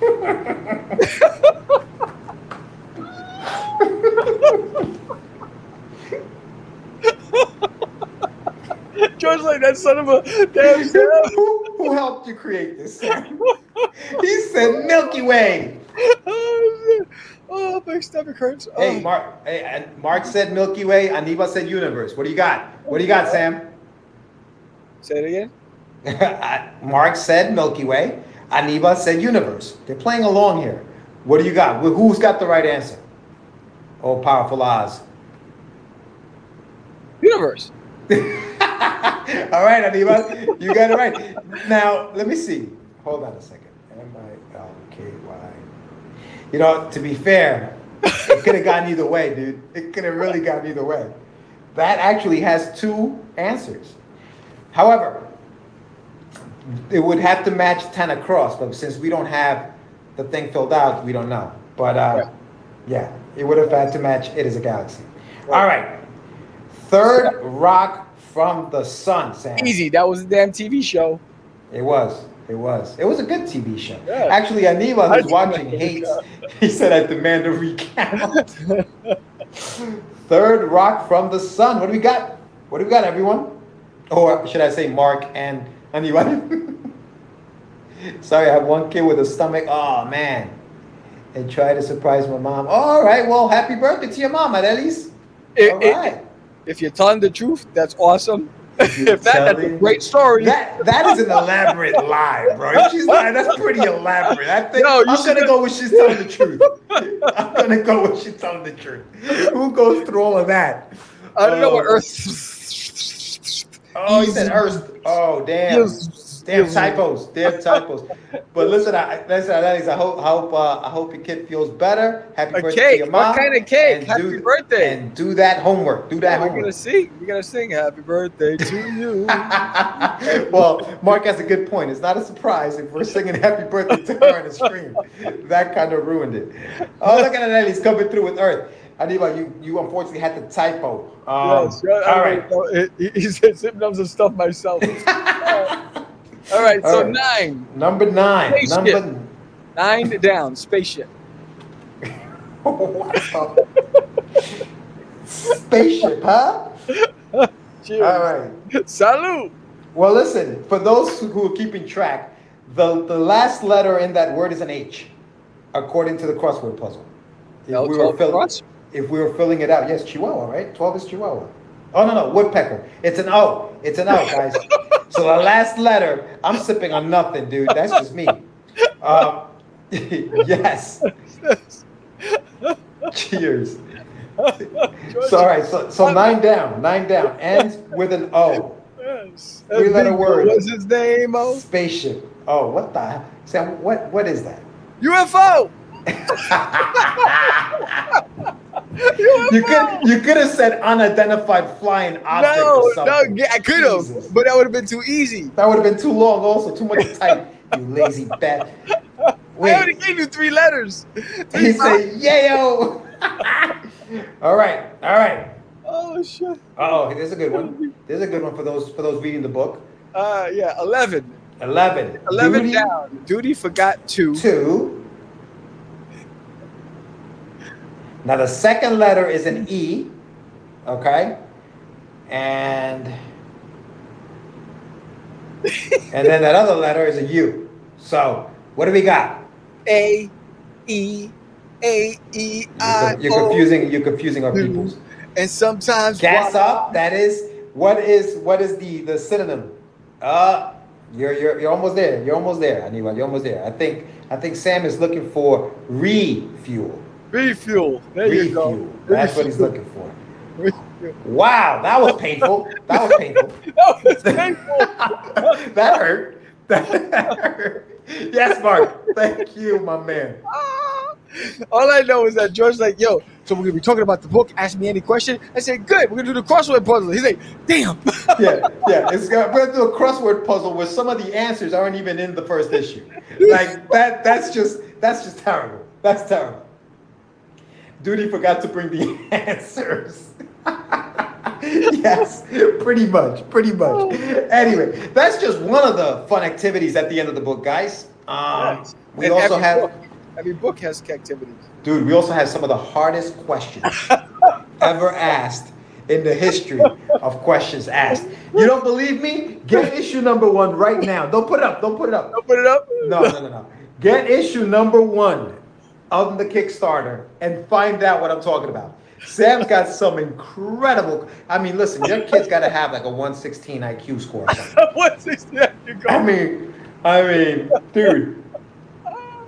*laughs* *laughs* George, like that son of a damn. *laughs* Who, who helped you create this? He said Milky Way. oh, *laughs* oh, my stomach hurts. Oh. Hey, Mark. Hey, and Mark said Milky Way. Aniba said universe. What do you got? What do you got, Sam? Say it again. Mark said Milky Way. Aniba said universe. They're playing along here. What do you got? Who's got the right answer? Oh, powerful Oz. Universe. *laughs* All right, Aniba, you got it right. Now, let me see. Hold on a second. M I L K Y. You know, to be fair, it could have gone either way, dude. It could have really gone either way. That actually has two answers. However, it would have to match 10 across, but since we don't have the thing filled out, we don't know. But uh, Right. yeah, it would have had to match It is a Galaxy. All right. Third rock from the sun, Sam. Easy. That was a damn TV show. It was. It was. It was a good TV show. Yeah. Actually, Aniba, I who's watching, hates. *laughs* He said, "I demand a recount." Third rock from the sun. What do we got? What do we got, everyone? Or should I say, Mark and Aniba? *laughs* Sorry, I have one kid with a stomach. Oh man, and try to surprise my mom. All right, well, happy birthday to your mom, Arelis. It- All it- right. If you're telling the truth, that's awesome. if *laughs* that, that's a great story. That that is an elaborate lie, bro. If she's lying, that's pretty elaborate. I think No, you I'm gonna go with she's telling the truth. *laughs* I'm gonna go with she's telling the truth. Who goes through all of that? I don't know what Oh. Earth. Oh, he said Earth. Oh, damn. Yes. Damn Yes. typos. Damn typos. But listen, I listen, Alex, I hope I hope uh, I hope your kid feels better. Happy A birthday cake. to your mom. What kind of cake? and Happy do- birthday. And do that homework. Do that We're gonna sing. We're gonna sing "Happy Birthday to *laughs* you." well, Mark has a good point. It's not a surprise if we're singing happy birthday to her on the screen. That kind of ruined it. Oh, look at. He's coming through with Earth. Aniba, you, you unfortunately had the typo. Um, yes. All right. know. It- He he said symptoms and stuff myself. *laughs* All right. So All right. nine, Number nine. Spaceship. Number. nine down. Spaceship. *laughs* Spaceship, huh? Cheers. All right. Salute. Well, listen, for those who are keeping track, the, the last letter in that word is an H, according to the crossword puzzle. If we were twelve fill- if we were filling it out, yes, Chihuahua, right? 12 is Chihuahua. Oh, no, no, woodpecker. It's an O. It's an O, guys. *laughs* so the last letter, I'm sipping on nothing, dude. That's just me. Um, *laughs* yes. Cheers. *laughs* So, all right, so, so nine down, nine down, ends with an O. Yes. Three letter word. What's his name? Oh, Spaceship. Oh, what the? Sam, what, what is that? UFO. *laughs* You could you could have said unidentified flying object. No, no, yeah, I could have, but that would have been too easy. That would have been too long. Also, too much type. You lazy bat. *laughs* I Wait, already gave you three letters. he said, "Yayo." *laughs* all right, all right. Oh shit. Oh, there's a good one. There's a good one for those for those reading the book. Uh, yeah, eleven. Eleven. 11 Duty down. Duty forgot two. Two. Now the second letter is an E. Okay. And and then that other letter is a U. So what do we got? A, E, A, E, I, you're confusing. You're confusing our peoples. And sometimes Gas up. That is what is what is the the synonym? Uh you're you're you're almost there. You're almost there. Anyway, you're almost there. I think I think Sam is looking for refuel. Refuel. There you go. Refuel. That's what he's looking for. Refuel. Wow, that was painful. That was painful. *laughs* That was painful. *laughs* that hurt. *laughs* That hurt. Yes, Mark. Thank you, my man. Ah. All I know is that George's like, yo, so we're gonna be talking about the book. Ask me any question. I said, good. We're gonna do the crossword puzzle. He's like, damn. Yeah, yeah. It's got, we're gonna do a crossword puzzle where some of the answers aren't even in the first issue. Like that. That's just that's just terrible. That's terrible. Duty forgot to bring the *laughs* answers. *laughs* yes, pretty much, pretty much. Anyway, that's just one of the fun activities at the end of the book, guys. Um, we And also have. book, every book has activities. Dude, we also have some of the hardest questions *laughs* ever asked in the history of questions asked. You don't believe me? Get issue number one right now. Don't put it up. Don't put it up. Don't put it up. No, no, no, no. Get issue number one of the Kickstarter and find out what I'm talking about. Sam's got some incredible. I mean, listen, your kid's *laughs* got to have like a 116 IQ score. Or something. *laughs* What's this? There you go. I mean, I mean, dude.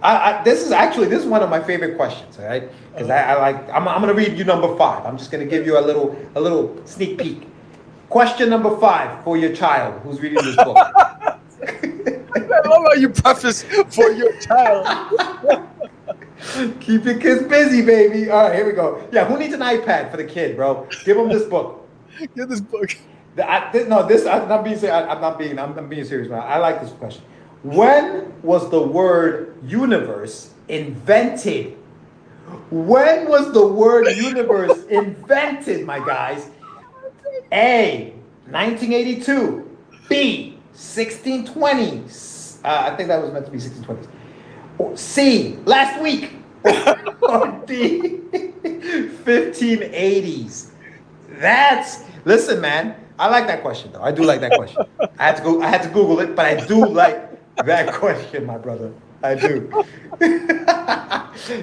I, I, this is actually this is one of my favorite questions, all right? Because I, I like I'm, I'm gonna read you number five. I'm just gonna give you a little a little sneak peek. Question number five for your child who's reading this book. *laughs* I love how you preface for your child. *laughs* Keep your kids busy, baby. All right, here we go. Yeah, who needs an iPad for the kid, bro? Give them this book. *laughs* Get this book. The- I, this, no, this I'm not being. I, am not being. I'm, I'm being serious, man. I like this question. When was the word universe invented? When was the word universe *laughs* invented, my guys? A. 1982. B. 1620. Uh, I think that was meant to be 1620s. Or C. Last week. or D. 1580s. That's listen, man. I like that question though. I do like that question. I had to go. I had to Google it, but I do like that question, my brother. I do. *laughs*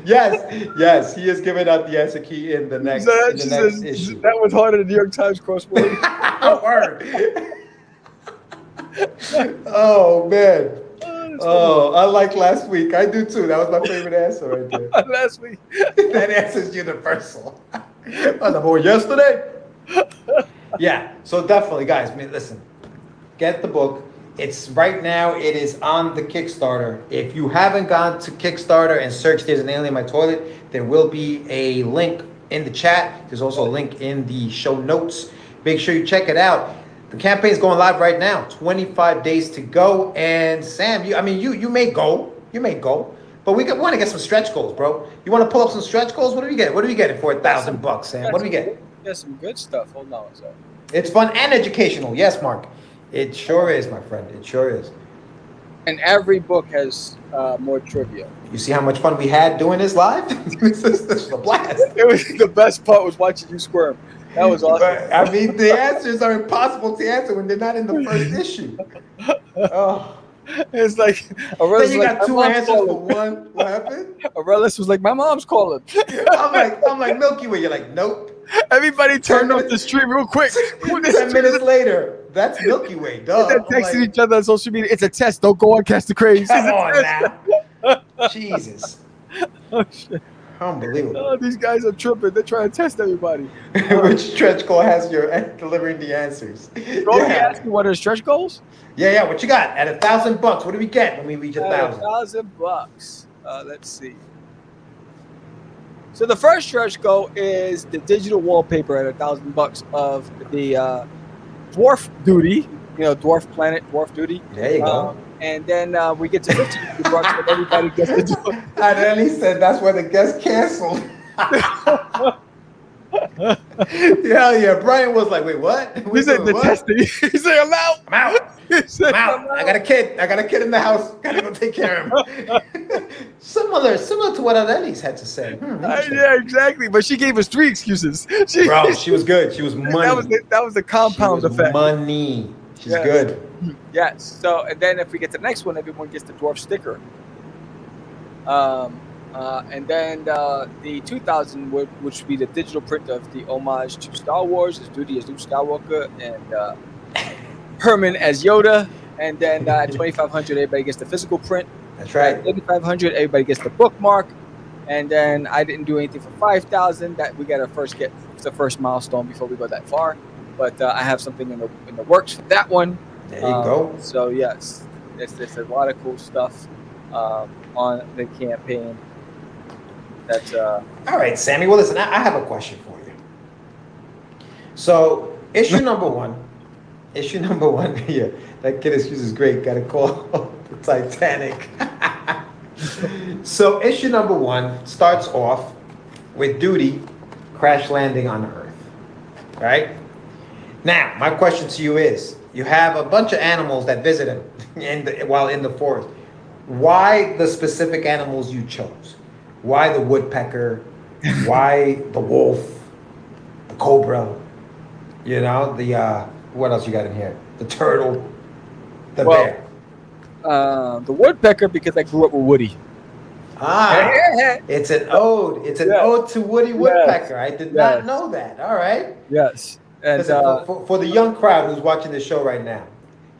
yes, yes. He is giving out the answer key in the next, that, in the next says, issue. that was harder than the New York Times crossword. *laughs* Oh, word. *laughs* oh man. Oh, I like last week. I do too. That was my favorite answer right there. *laughs* Last week. *laughs* that answer's universal. On the board yesterday. *laughs* yeah. So definitely, guys. I mean, listen. Get the book. It's right now. It is on the Kickstarter. If you haven't gone to Kickstarter and searched "There's an Alien in My Toilet," there will be a link in the chat. There's also a link in the show notes. Make sure you check it out. The campaign is going live right now. 25 days to go. And Sam, you, I mean, you, you may go. You may go. But we want to get some stretch goals, bro. You want to pull up some stretch goals? What do we get? What do we get for a thousand bucks, Sam? What do we get? Got some good stuff. Hold on. So. It's fun and educational. Yes, Mark. It sure is, my friend. It sure is. And every book has uh, more trivia. You see how much fun we had doing this live? *laughs* this, is, this was a blast. It was the best part was watching you squirm. That was awesome. But, I mean, the answers are impossible to answer when they're not in the first issue. Oh. It's like Then Arelis you was got like, two "My mom's answers for calling." one. What happened? Arelis was like, "My mom's calling." I'm like, I'm like Milky Way. You're like, nope. Everybody turned off the stream real quick. *laughs* Ten minutes later, that's Milky Way. Duh. They're texting like, each other on social media. It's a test. Don't go on Cast the Craze. Come on test. now. *laughs* Jesus. Oh, shit. Unbelievable. Oh, these guys are tripping. They're trying to test everybody. *laughs* Which stretch goal has your *laughs* delivering the answers? Don't Yeah. ask me what are stretch goals? yeah, yeah. What you got? At a thousand bucks, what do we get when we reach a thousand? A thousand bucks. Uh, let's see. So the first stretch goal is the digital wallpaper at a thousand bucks of the uh, dwarf duty. You know, dwarf planet, dwarf duty. There you go. And then uh, we get to 50 *laughs* bucks and everybody gets to do *laughs* and then he said that's where the guest canceled. *laughs* Hell yeah. Brian was like, wait, what? He We said doing the testing. He said, I'm out. I'm out. Said, I'm out. I got a kid. I got a kid in the house. Gotta go take care of him. similar, similar to what Arelis had to say. Hmm, Uh, yeah, exactly. But she gave us three excuses. She, Bro, she was good. She was money. that was the, that was the She compound was effect. Money. She's Yeah. good. Yes. So and then if we get to the next one, everyone gets the dwarf sticker. Um, uh, and then uh, the 2000 would which would be the digital print of the homage to Star Wars, as Duty as Luke Skywalker, and uh, *laughs* Herman as Yoda. And then uh, at 2500, everybody gets the physical print. That's At right. 8500, everybody gets the bookmark. And then I didn't do anything for 5000. That we got to first get the first milestone before we go that far. But uh, I have something in the in the works for that one. There you Um, go. So yes, there's, it's a lot of cool stuff um, on the campaign. That's uh, All right, Sammy. Well, listen, I, I have a question for you. So, issue *laughs* number one, issue number one. *laughs* Yeah, that kid excuse is great. Got to call *laughs* the Titanic. so, issue number one starts off with Duty crash landing on Earth. Right now, my question to you is: You have a bunch of animals that visit him *laughs* in the, while in the forest. Why the specific animals you chose? Why the woodpecker? *laughs* Why the wolf? The cobra? You know, the uh what else you got in here? The turtle, the Well, bear. uh, the woodpecker because I grew up with Woody. Ah, it's an ode. It's an Yes. ode to Woody Yes. Woodpecker. I did not know that. All right. yes, and Listen, uh, for, for, the young crowd who's watching this show right now,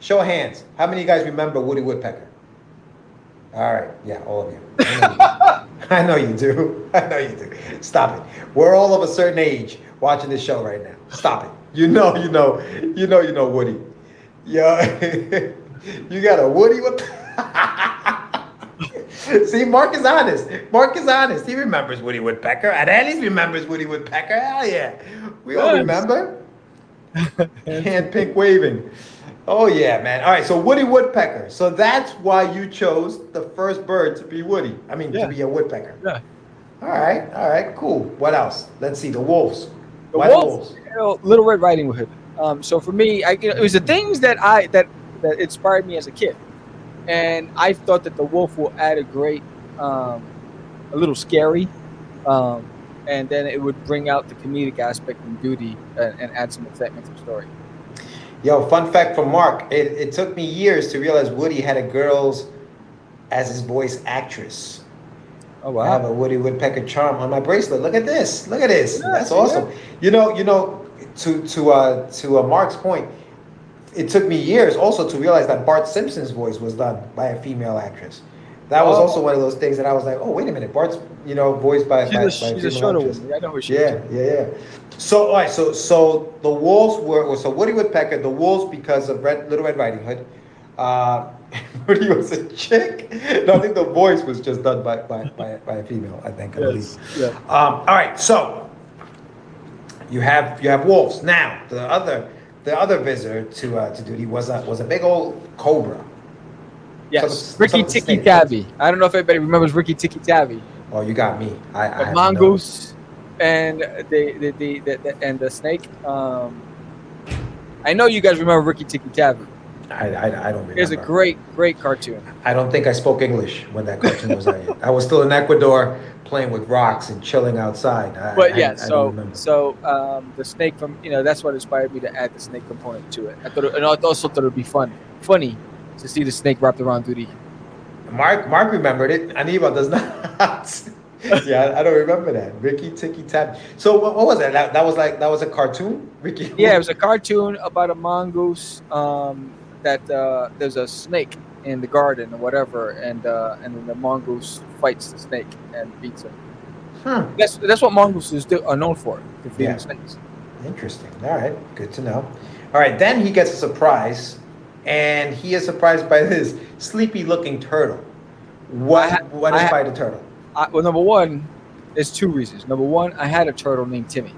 show of hands. How many of you guys remember Woody Woodpecker? All right. Yeah, all of you. I know you do. *laughs* I know you do. Stop it. We're all of a certain age watching this show right now. Stop it. You know, you know, you know, you know Woody. Yeah. *laughs* you got a Woody with *laughs* See, Mark is honest. Mark is honest. He remembers Woody Woodpecker. And at least remembers Woody Woodpecker. Hell yeah. We all remember. *laughs* Hand pink waving. Oh yeah, man. All right, so Woody Woodpecker. So that's why you chose the first bird to be Woody. I mean, Yeah. to be a woodpecker. yeah, All right, all right, cool. What else? Let's see. The wolves. the Why wolf, you know, Little Red Riding Hood. Um, so for me, I, you know, it was the things that I that that inspired me as a kid, and I thought that the wolf will add a great, um, a little scary, um, and then it would bring out the comedic aspect and duty and, and add some excitement to the story. Yo, fun fact from Mark. It, it took me years to realize Woody had a girl's as his voice actress. Oh wow! I have a Woody Woodpecker charm on my bracelet. Look at this. Look at this. Yeah, That's yeah. awesome. You know, you know, to to uh to uh, Mark's point, it took me years also to realize that Bart Simpson's voice was done by a female actress. That was also one of those things that I was like, oh wait a minute, Bart's you know voiced by She's by, a, by she's a female shorter. I know who she Yeah, is. yeah, yeah. So all right, so so the wolves were so Woody Woodpecker, the wolves because of Red, Little Red Riding Hood. Uh, *laughs* Woody was a chick. No, I think the voice was just done by by, by, by a female. I think. I. Yes. Yeah. Um, all right, so you have you have wolves. Now the other the other visitor to uh, to duty was a was a big old cobra. Yes. Some- Ricky some Tikki. Tabby. I don't know if anybody remembers Ricky Tikki Tabby. Oh, you got me. I, I the no- mongoose and the the, the, the, the and the snake. Um, I know you guys remember Ricky Tikki Tabby. I, I, I don't remember. It's a great great cartoon. I don't think I spoke English when that cartoon was out. yet. I was still in Ecuador playing with rocks and chilling outside. I, But yeah, I so so um, the snake from you know that's what inspired me to add the snake component to it. I thought it, and I also thought it'd be fun funny to see the snake wrapped around Duty. Mark Mark remembered it. Aniba does not. *laughs* yeah, I don't remember that. Ricky Ticky Tab. So what, what was that? that? That was like that was a cartoon. *laughs* Ricky. Yeah, it was a cartoon about a mongoose um, that uh, there's a snake in the garden or whatever, and uh, and then the mongoose fights the snake and beats him. Hmm. That's that's what mongooses do, are known for, defeating Yeah. snakes. Interesting. All right, good to know. All right, then he gets a surprise, and he is surprised by this sleepy-looking turtle. What? I ha- what I ha- by the turtle? I, well, number one, there's two reasons. Number one, I had a turtle named Timmy,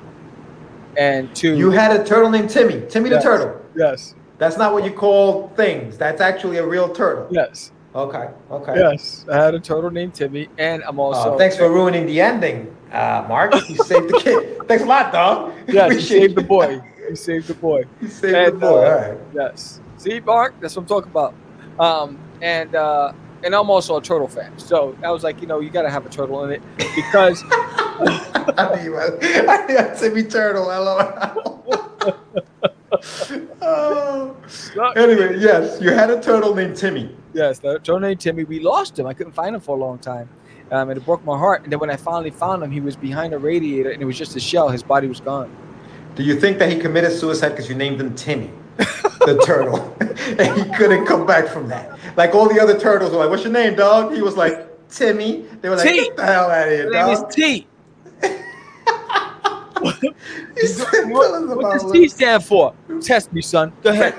and two, You had a turtle named Timmy. Timmy Yes. the turtle. yes, That's not what you call things. That's actually a real turtle. yes, Okay. Okay. yes. I had a turtle named Timmy, and I'm also Uh, thanks for ruining the ending, uh, Mark. You saved the kid. *laughs* Thanks a lot, dog. Yes, you saved the boy. You saved the boy. *laughs* You saved And, the boy. uh, All right. Yes. See, Mark, that's what I'm talking about. Um, and uh, and I'm also a turtle fan. So I was like, you know, you got to have a turtle in it because *laughs* I knew you were- I knew a Timmy turtle. LOL. *laughs* oh. Anyway, yes, you had a turtle named Timmy. yes, the turtle named Timmy. We lost him. I couldn't find him for a long time. Um, and it broke my heart. And then when I finally found him, he was behind a radiator, and it was just a shell. His body was gone. Do you think that he committed suicide because you named him Timmy, *laughs* the turtle, *laughs* and he couldn't come back from that? Like all the other turtles were like, "What's your name, dog?" He was like, "Timmy." They were like, T. "Get the hell out of here, His name is dog." T. *laughs* Said, What, what does T stand for? Test me, son. Go ahead.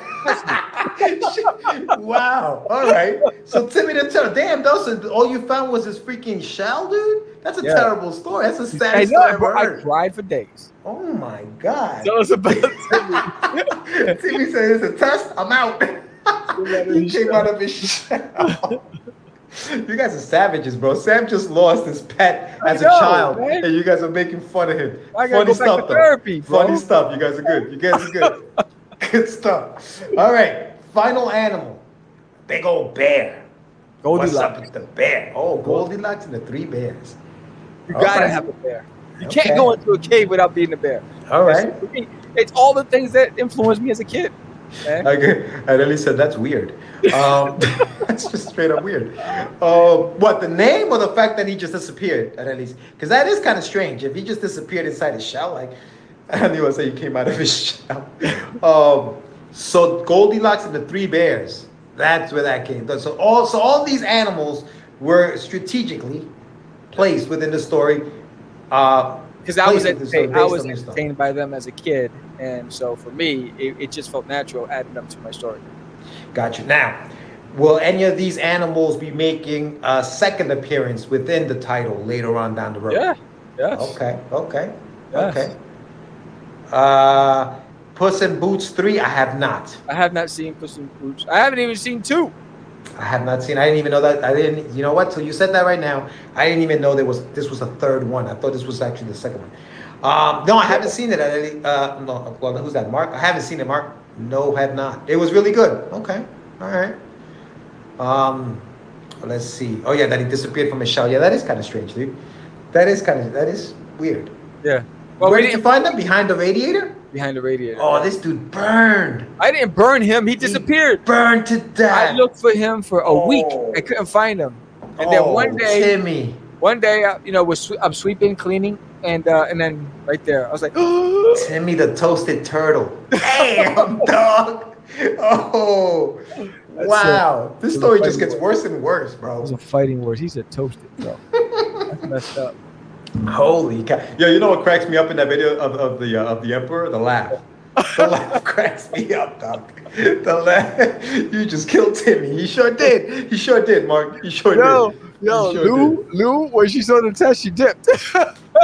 Wow. All right. So Timmy the Turtle. Damn, though. So all you found was his freaking shell, dude. That's a Yeah. terrible story. That's the I know. story I, I cried for days. Oh my god. Tell us about *laughs* Timmy. Timmy said it's a test. I'm out. he came out of his shell. you guys are savages, bro. Sam just lost his pet as know, a child, man. and you guys are making fun of him. Funny stuff, therapy. Funny stuff. You guys are good. You guys are good. *laughs* good stuff. All right. Final animal. Big old bear. What's up with the bear? Oh, Goldilocks and the three bears. You gotta Okay. have a bear. You Okay. can't go into a cave without being a bear. All right. For me, It's all the things that influenced me as a kid. man. I, g- I really said that's weird. Um, *laughs* that's just straight up weird. Uh, what the name or the fact that he just disappeared at least? Because that is kind of strange. If he just disappeared inside his shell, like *laughs* I knew I say he came out of his shell. Um, so Goldilocks and the Three Bears. That's where that came. So all so all these animals were strategically placed within the story. Uh, Because I was entertained, I was entertained by them as a kid, and so for me, it, it just felt natural adding them to my story. Gotcha. Now, will any of these animals be making a second appearance within the title later on down the road? Yeah. Yes. Okay. Okay. Yes. Okay. Uh, Puss in Boots three. I have not. I have not seen Puss in Boots. I haven't even seen two. I have not seen. I didn't even know that. I didn't. You know what? So you said that right now. I didn't even know there was. This was a third one. I thought this was actually the second one. Um, no, I haven't seen it. I uh, no. Well, who's that? Mark. I haven't seen it. Mark. No, have not. It was really good. Okay. All right. Um, let's see. Oh yeah, that he disappeared from his shell. Yeah, that is kind of strange, dude. That is kind of. That is weird. Yeah. Well, Where we did you find them? Behind the radiator? Behind the radiator. Oh, this dude burned. I didn't burn him. He disappeared. Burned to death. I looked for him for a week. Oh. I couldn't find him. And then one Oh, day, Timmy. one day, uh, you know, was I'm sweeping, cleaning, and uh, and then right there, I was like, *gasps* Timmy the toasted turtle. Damn, *laughs* dog. Oh, That's wow. This It a story just gets word. worse and worse, It bro. was a fighting word. He's a toasted, bro. *laughs* That's messed up. Holy cow. Yo, you know what cracks me up in that video of, of the uh, of the emperor? The laugh. The *laughs* laugh cracks me up, dog. The laugh. *laughs* You just killed Timmy. He sure did. He sure did, Mark. He sure Yo, did. yo, sure Lou, Lou, when she saw the test, she dipped.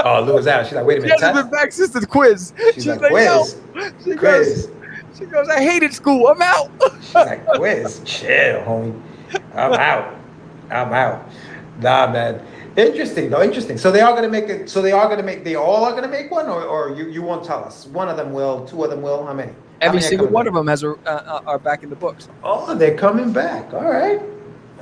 Oh, Lou was out. She's like, wait a minute. She hasn't been back since the quiz. She's like, quiz. yo. She goes, Quiz. she goes, I hated school. I'm out. She's like, quiz. Chill, homie. I'm out. I'm out. Nah, man. Interesting though. Interesting. So they are gonna make it. So they are gonna make. They all are gonna make one, or, or you, you won't tell us. One of them will. Two of them will. How many? How Every many single one back? of them has a, uh, uh, are back in the books. Oh, they're coming back. All right.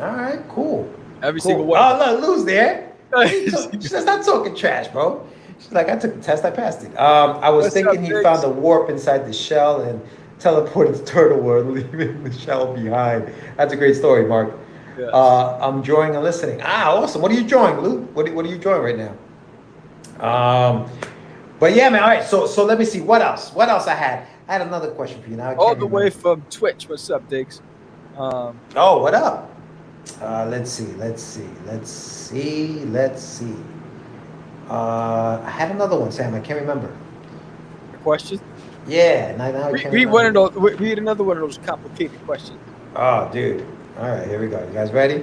All right. Cool. Every cool. single one. Oh, look, Lou's there. She of says, "Not talking trash, bro." She's like, "I took the test. I passed it." Um, I was What's thinking up, he found a warp inside the shell and teleported the turtle world, *laughs* leaving the shell behind. That's a great story, Mark. Yes. Uh, I'm drawing and listening. Ah, awesome. What are you drawing, Lou? What, what are you drawing right now? Um, but yeah, man. All right. So so let me see. What else? What else I had? I had another question for you. Now All the way from Twitch. What's up, Diggs? Um, Oh, what up? Uh, let's see. Let's see. Let's see. Let's see. Uh, I had another one, Sam. I can't remember. a question. Yeah. Now, now Read, can't read one of those. Read another one of those complicated questions. Oh, dude. All right. Here we go. You guys ready?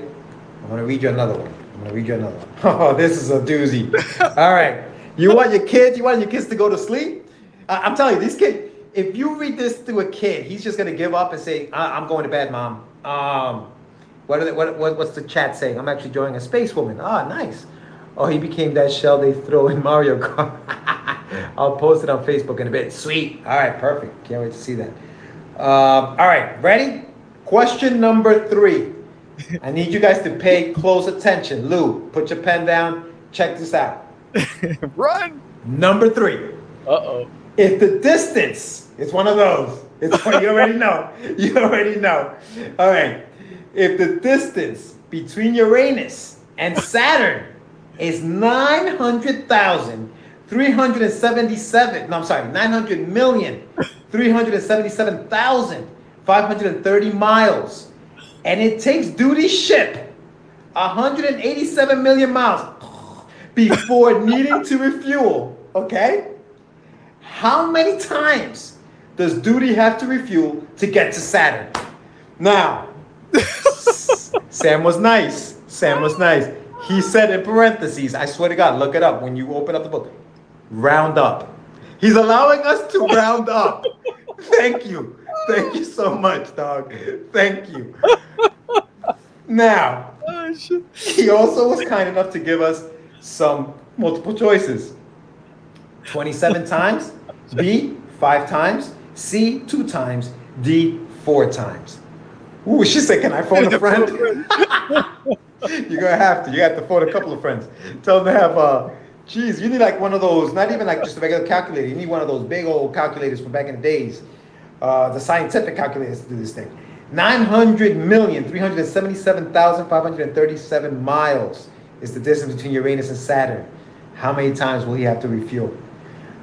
I'm gonna read you another one. I'm gonna read you another one. *laughs* Oh, this is a doozy. *laughs* All right. You want your kids, you want your kids to go to sleep? I- I'm telling you, these kids, if you read this to a kid, he's just gonna give up and say, I- I'm going to bed, mom. Um, what, are they, what, what what's the chat saying? I'm actually drawing a space woman. Ah, nice. Oh, he became that shell they throw in *laughs* Mario Kart. I'll post it on Facebook in a bit. Sweet. All right, perfect. Can't wait to see that. Um, all right, ready? Question number three. I need you guys to pay close attention. Lou, put your pen down. Check this out. *laughs* Run. Number three. Uh oh. If the distance, it's one of those. It's you already know. You already know. All right. If the distance between Uranus and Saturn is 900,377, no, I'm sorry, 900 million, 377,530 miles, and it takes duty ship 187 million miles before *laughs* needing to refuel, okay? How many times does duty have to refuel to get to Saturn? Now, *laughs* Sam was nice. Sam was nice. He said in parentheses, I swear to God, look it up when you open up the book. Round up. He's allowing us to round up. *laughs* Thank you. Thank you so much, dog. Thank you. Now, he also was kind enough to give us some multiple choices 27 *laughs* times, B, five times, C, two times, D, four times. Ooh, she said, Can I phone a friend? *laughs* *laughs* You're gonna have to. You have to phone a couple of friends. Tell them to have, uh, geez, you need like one of those, not even like just a regular calculator. You need one of those big old calculators from back in the days, uh, the scientific calculators to do this thing. 900,377,537 miles is the distance between Uranus and Saturn. How many times will he have to refuel?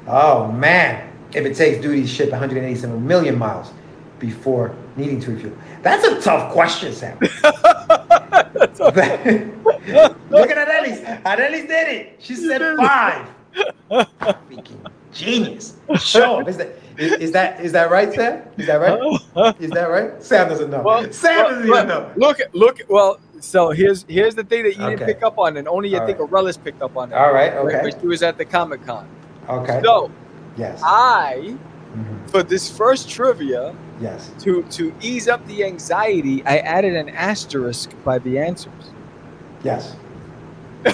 Oh man, if it takes duty to ship 187 million miles before needing to refuel. That's a tough question, Sam. *laughs* *laughs* Look at Arelis. Arelis did it. She said five. Freaking genius. Show. *laughs* Is that, is, that is that right, Sam? Is that right? *laughs* Is that right? Sam doesn't know. Well, Sam well, doesn't well, know. Look, look. Well, so here's here's the thing that you didn't pick up on, and only I All think right. Arelis picked up on it. All right. right, Okay. She was at the Comic Con. Okay. So Yes. I, Mhm. for this first trivia, Yes. to to ease up the anxiety, I added an asterisk by the answers. Yes. *laughs*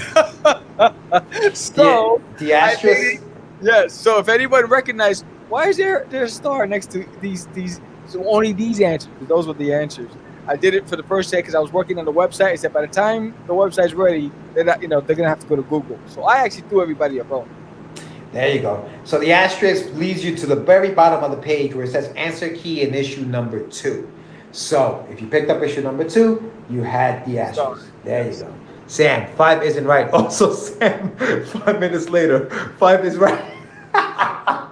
so the, the asterisk. yes. So if anyone recognized, why is there there a star next to these these? So only these answers? Those were the answers. I did it for the first day because I was working on the website. I said by the time the website's ready, they're not, you know they're gonna have to go to Google. So I actually threw everybody a bone. There you go. So the asterisk leads you to the very bottom of the page where it says answer key in issue number two. So if you picked up issue number two, you had the asterisk. There you go. Sam, five isn't right. *laughs* Also, Sam, *laughs* five minutes later, five is right. *laughs*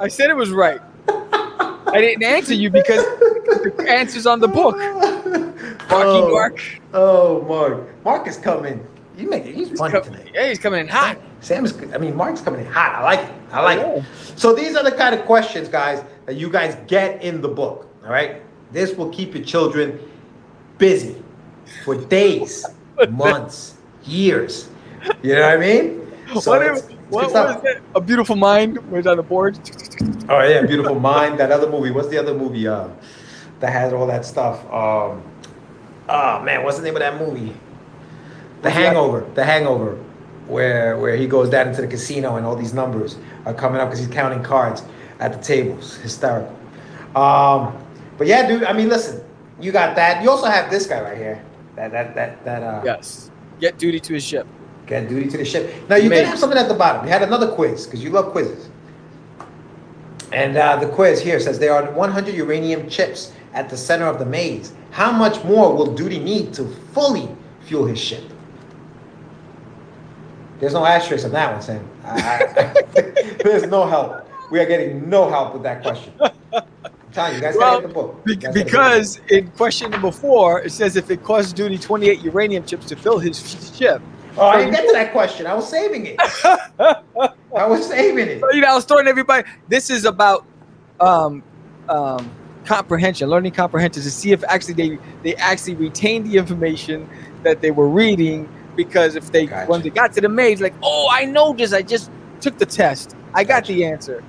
I said it was right. I didn't answer you because the answer's on the book. Marky oh, Mark. Oh, Mark. Mark is coming. You make it. He's He's funny com- today. yeah, he's coming in hot. Sam's. I mean, Mark's coming in hot. I like it. I like Yeah. it. So these are the kind of questions, guys, that you guys get in the book. All right. This will keep your children busy for days, *laughs* months, years. You know what I mean? So what it's what good was it? A Beautiful Mind was on the board. Oh yeah, Beautiful Mind. That other movie. What's the other movie? Uh, that had all that stuff. Um, oh man, what's the name of that movie? The What's that? Hangover. The Hangover, where where he goes down into the casino and all these numbers are coming up because he's counting cards at the tables. Hysterical. Um, but yeah, dude. I mean, listen. You got that. You also have this guy right here. That that that that. Uh, Yes. Get duty to his ship. Get duty to the ship. Now you did Amazing. have something at the bottom. You had another quiz because you love quizzes. And uh, the quiz here says there are 100 uranium chips at the center of the maze. How much more will Duty need to fully fuel his ship? There's no asterisk on that one, Sam. I- I- *laughs* there's no help. We are getting no help with that question. I'm telling you, guys Well, the book. Be- You guys gotta get the because in question number four, it says if it costs duty 28 uranium chips to fill his ship. Oh, I didn't get to that question. I was saving it. I was saving it. So, *laughs* you know, I was throwing everybody. This is about um, um, comprehension, learning comprehension to see if actually they they actually retain the information that they were reading because if they Gotcha. when they got to the maze, like, oh, I know this. I just took the test. I got the answer.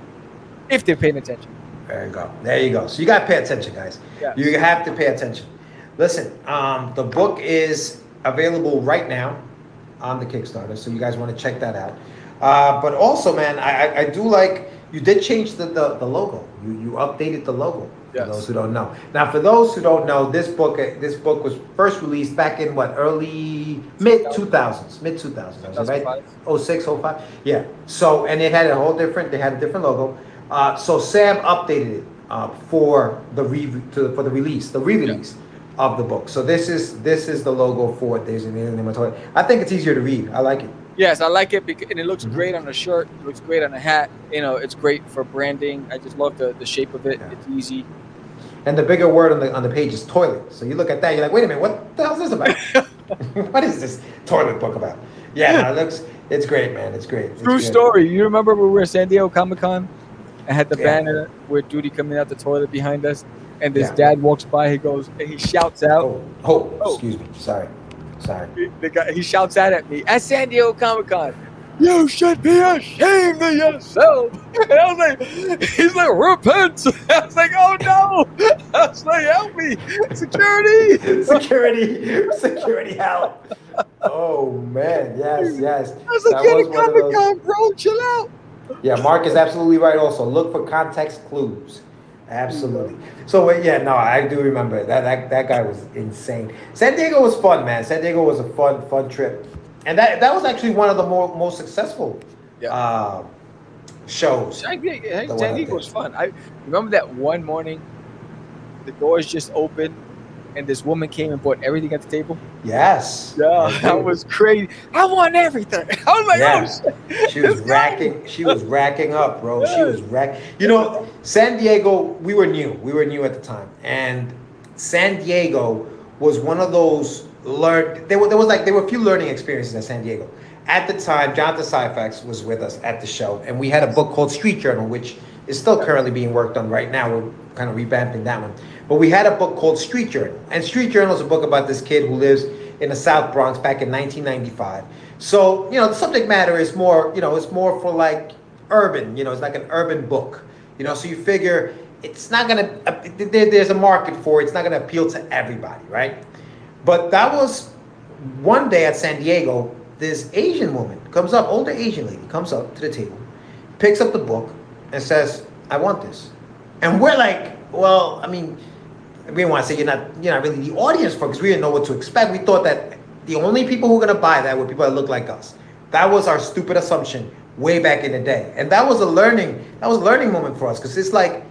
If they're paying attention. There you go. There you go. So you got to pay attention, guys. Yeah. You have to pay attention. Listen, um, the book is available right now on the Kickstarter, so you guys want to check that out. Uh, but also, man, I, I, I do like you did change the, the, the logo. You you updated the logo. Yes. For those who don't know. Now, for those who don't know, this book uh, this book was first released back in what early mid two thousands, mid two thousands, right? 2005. 06, 05. Yeah. So, and it had a whole different, they had a different logo. Uh, so Sam updated it uh, for the re- to, for the release, the re-release of the book. So this is this is the logo for Days in the Nematoid. I think it's easier to read. I like it. Yes, I like it because and it looks Mhm. great on a shirt. It looks great on a hat. You know, it's great for branding. I just love the, the shape of it. Yeah. It's easy. And the bigger word on the on the page is toilet. So you look at that, you're like, wait a minute, what the hell is this about? *laughs* *laughs* what is this toilet book about? Yeah, no, it *laughs* looks it's great, man. It's great. It's True good. story. You remember when we were at San Diego Comic Con? I had the Yeah. banner with Duty coming out the toilet behind us, and this Yeah. dad walks by. He goes and he shouts out. Oh, oh, Oh. excuse me. Sorry. Sorry. The guy he shouts out at me at San Diego Comic Con. You should be ashamed of yourself. *laughs* And I was like, he's like, repent. *laughs* I was like, oh no. *laughs* I was like, help me, security. security, security help. Oh man, yes, yes. I was like, That get was a one Comic Con, bro. Chill out. Yeah, Mark is absolutely right. Also, look for context clues. Absolutely. So yeah, no, I do remember that. That that guy was insane. San Diego was fun, man. San Diego was a fun, fun trip, and that that was actually one of the more most successful Yeah. uh, shows. San Diego, hey, The one San Diego was fun. I remember that one morning, the doors just opened, and this woman came and bought everything at the table. Yes. Yeah, Yes, *laughs* that was crazy. I want everything. *laughs* I was like, oh shit. She was *laughs* racking. She was racking up, bro. She was rack. You know, San Diego. We were new. We were new at the time, and San Diego was one of those learn. There, were, there was like there were a few learning experiences in San Diego. At the time, Jonathan Syfax was with us at the show, and we had a book called Street Journal, which is still currently being worked on right now. We're kind of revamping that one. But we had a book called Street Journal, and Street Journal is a book about this kid who lives in the South Bronx back in 1995. So you know, the subject matter is more, you know, it's more for like urban. You know, it's like an urban book. You know, so you figure it's not gonna. Uh, there's a market for it. It's not gonna appeal to everybody, right? But that was one day at San Diego. This Asian woman comes up, older Asian lady comes up to the table, picks up the book, and says, "I want this." And we're like, "Well, I mean." We didn't want to say you're not you're not really the audience for because we didn't know what to expect. We thought that the only people who were gonna buy that were people that look like us. That was our stupid assumption way back in the day, and that was a learning that was a learning moment for us because it's like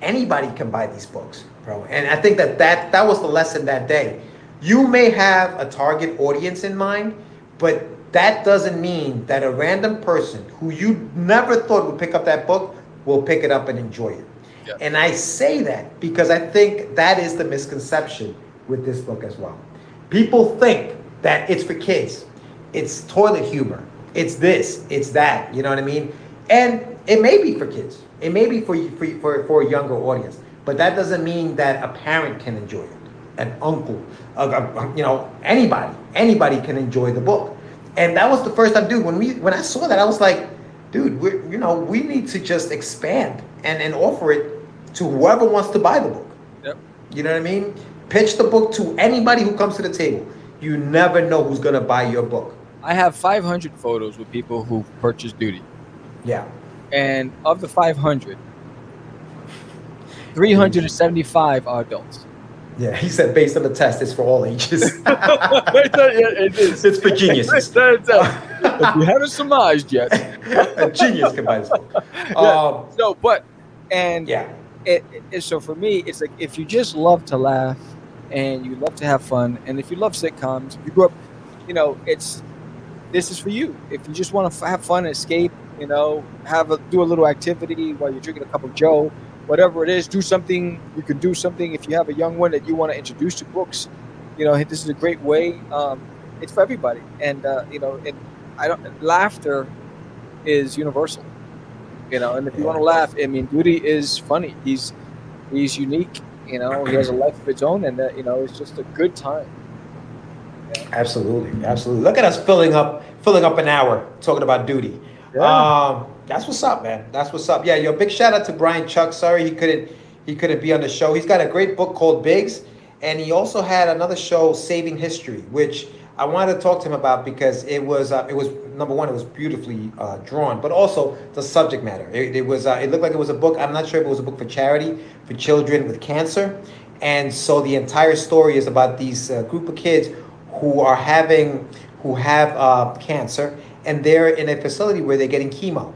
anybody can buy these books, bro. And I think that that that was the lesson that day. You may have a target audience in mind, but that doesn't mean that a random person who you never thought would pick up that book will pick it up and enjoy it. And I say that because I think that is the misconception with this book as well. People think that it's for kids, it's toilet humor, it's this, it's that, you know what I mean? And it may be for kids, it may be for, for, for, for a younger audience, but that doesn't mean that a parent can enjoy it, an uncle, a, a- you know, anybody, anybody can enjoy the book. And that was the first time, dude, when, we, when I saw that, I was like, dude, we're, you know, we need to just expand and, and offer it to whoever wants to buy the book. Yep. You know what I mean? Pitch the book to anybody who comes to the table. You never know who's gonna buy your book. I have 500 photos with people who purchased Duty, Yeah. and of the 500, 375 are adults. Yeah. He said based on the test, it's for all ages. *laughs* it is. It's for geniuses. *laughs* if you haven't surmised yet. *laughs* a genius can buy this book. Yeah. Um, No, but and yeah. It, it, so for me, it's like if you just love to laugh and you love to have fun, and if you love sitcoms, you grew up, you know, it's this is for you. If you just want to have fun, escape, you know, have a do a little activity while you're drinking a cup of Joe, whatever it is, do something. You can do something if you have a young one that you want to introduce to books. You know, this is a great way. Um, it's for everybody, and uh, you know, and I don't laughter is universal. You know, and if you want to laugh, I mean, Duty is funny. He's he's unique. You know, he has a life of his own, and that you know, it's just a good time. Absolutely, absolutely. Look at us filling up, filling up an hour talking about duty. Yeah. Um, that's what's up, man. That's what's up. Yeah, yo, big shout out to Brian Chuck. Sorry he couldn't he couldn't be on the show. He's got a great book called Biggs, and he also had another show, Saving History, which I wanted to talk to him about because it was uh, it was number one, it was beautifully uh, drawn, but also the subject matter. It, it was uh, it looked like it was a book. I'm not sure if it was a book for charity for children with cancer, and so the entire story is about these uh, group of kids who are having who have uh, cancer, and they're in a facility where they're getting chemo.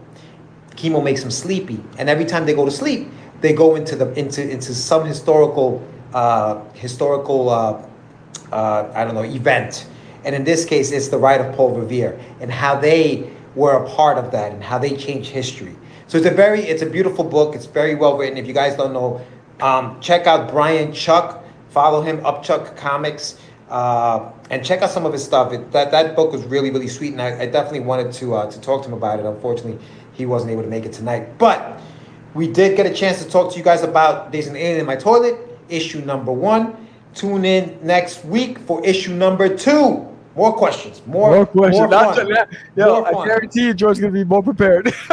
Chemo makes them sleepy, and every time they go to sleep, they go into the into into some historical uh, historical I don't know event, and in this case, it's the ride of Paul Revere and how they were a part of that and how they changed history. So it's a very it's a beautiful book. It's very well written. If you guys don't know, um, check out Brian Chuck. Follow him, Upchuck Comics, uh, and check out some of his stuff. It, that that book was really really sweet, and I, I definitely wanted to uh, to talk to him about it. Unfortunately, he wasn't able to make it tonight, but we did get a chance to talk to you guys about There's an Alien in My Toilet, issue number one. Tune in next week for issue number two. More questions, more, More questions. more fun. yo, More I fun. guarantee you, George's gonna be more prepared. *laughs*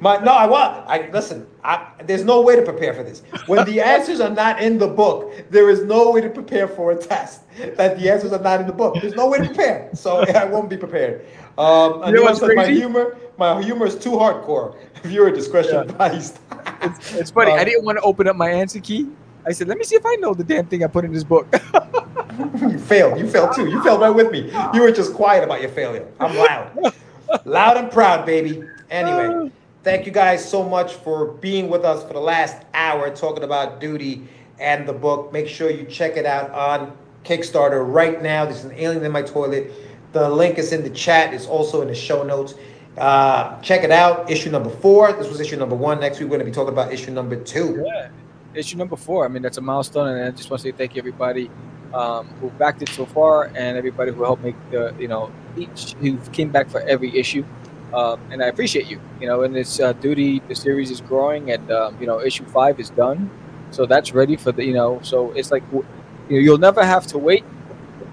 My no, I want. I listen. I, there's no way to prepare for this. When the *laughs* answers are not in the book, there is no way to prepare for a test. That the answers are not in the book. There's no way to prepare. So *laughs* I won't be prepared. Um, You know what's crazy? my humor, my humor is too hardcore. Viewer discretion Yeah. advised. it's, it's funny. I Um, didn't want to open up my answer key. I said, let me see if I know the damn thing I put in this book. *laughs* You failed. You failed too. You failed right with me. You were just quiet about your failure. I'm loud. loud and proud, baby. Anyway, thank you guys so much for being with us for the last hour talking about duty and the book. Make sure you check it out on Kickstarter right now. There's an alien in my toilet. The link is in the chat. It's also in the show notes. Uh, check it out. Issue number four. This was issue number one. Next week we're going to be talking about issue number two. Yeah. Issue number four. I mean, that's a milestone, and I just want to say thank you everybody um, who backed it so far, and everybody who helped make the you know each who came back for every issue. Um, and I appreciate you. You know, and this uh, duty, the series is growing, and um, you know, issue five is done, so that's ready for the you know. So it's like you know, you'll never have to wait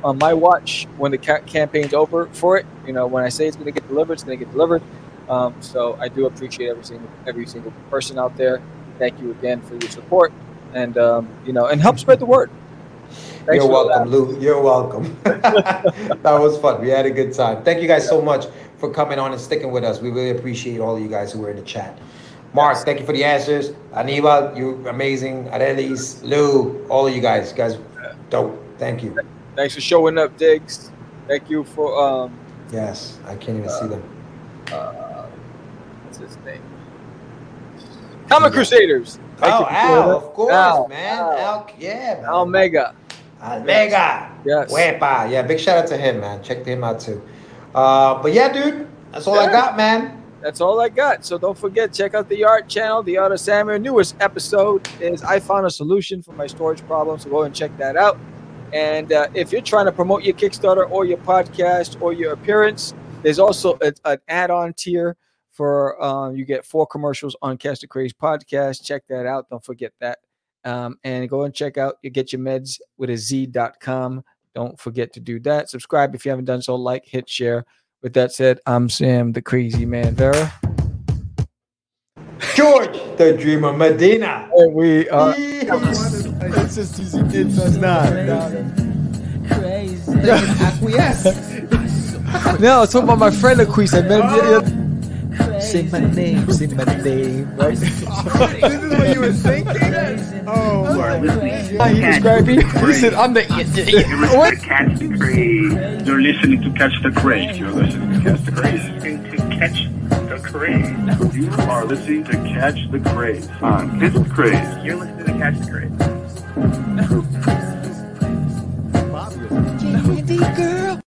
on my watch when the ca- campaign's over for it. You know, when I say it's going to get delivered, it's going to get delivered. Um, so I do appreciate every single every single person out there. Thank you again for your support, and um, you know, and help spread the word. Thanks You're welcome, Lou. You're welcome. *laughs* *laughs* that was fun. We had a good time. Thank you guys so much for coming on and sticking with us. We really appreciate all of you guys who were in the chat. Mark, thank you for the answers. Anibal, you amazing. Arelis, Lou, all of you guys. You guys, dope. Thank you. Thanks for showing up, Diggs. Thank you for um, Yes, I can't even see them. uh, what's his name? Comic Crusaders. Thank Oh, you for Al, showing of course, Al, man. Al, Al, yeah, man. Al Mega. Almega. Yes. Wepa. Yeah, big shout out to him, man. Check him out too. Uh, but yeah, dude, that's all I got, man. That's all I got. So don't forget, check out the art channel, the Art of Samuel. Newest episode is I found a solution for my storage problem. So go and check that out. And uh, if you're trying to promote your Kickstarter or your podcast or your appearance, there's also a, an add-on tier for um, you get four commercials on Catch the Craze podcast. Check that out. Don't forget that. Um, and go and check out you get your meds with a z.com. Don't forget to do that. Subscribe if you haven't done so. Like, hit, share. With that said, I'm Sam, the crazy man, Vera. George, the Dreamer Medina. And we are. Yeehaw. It's just easy. It's not. crazy *laughs* No, I was talking about my friend Aquise. I met him. Say my name, say my name. Right? this is what you were thinking? Oh, sorry. He was grabbing. He said, I'm the. *laughs* You're listening to Catch the Craze. You're listening to Catch the Craze. To catch the. You are listening to Catch the Craze on Catch the Craze. You're listening to Catch the Craze. Bobby. Girl.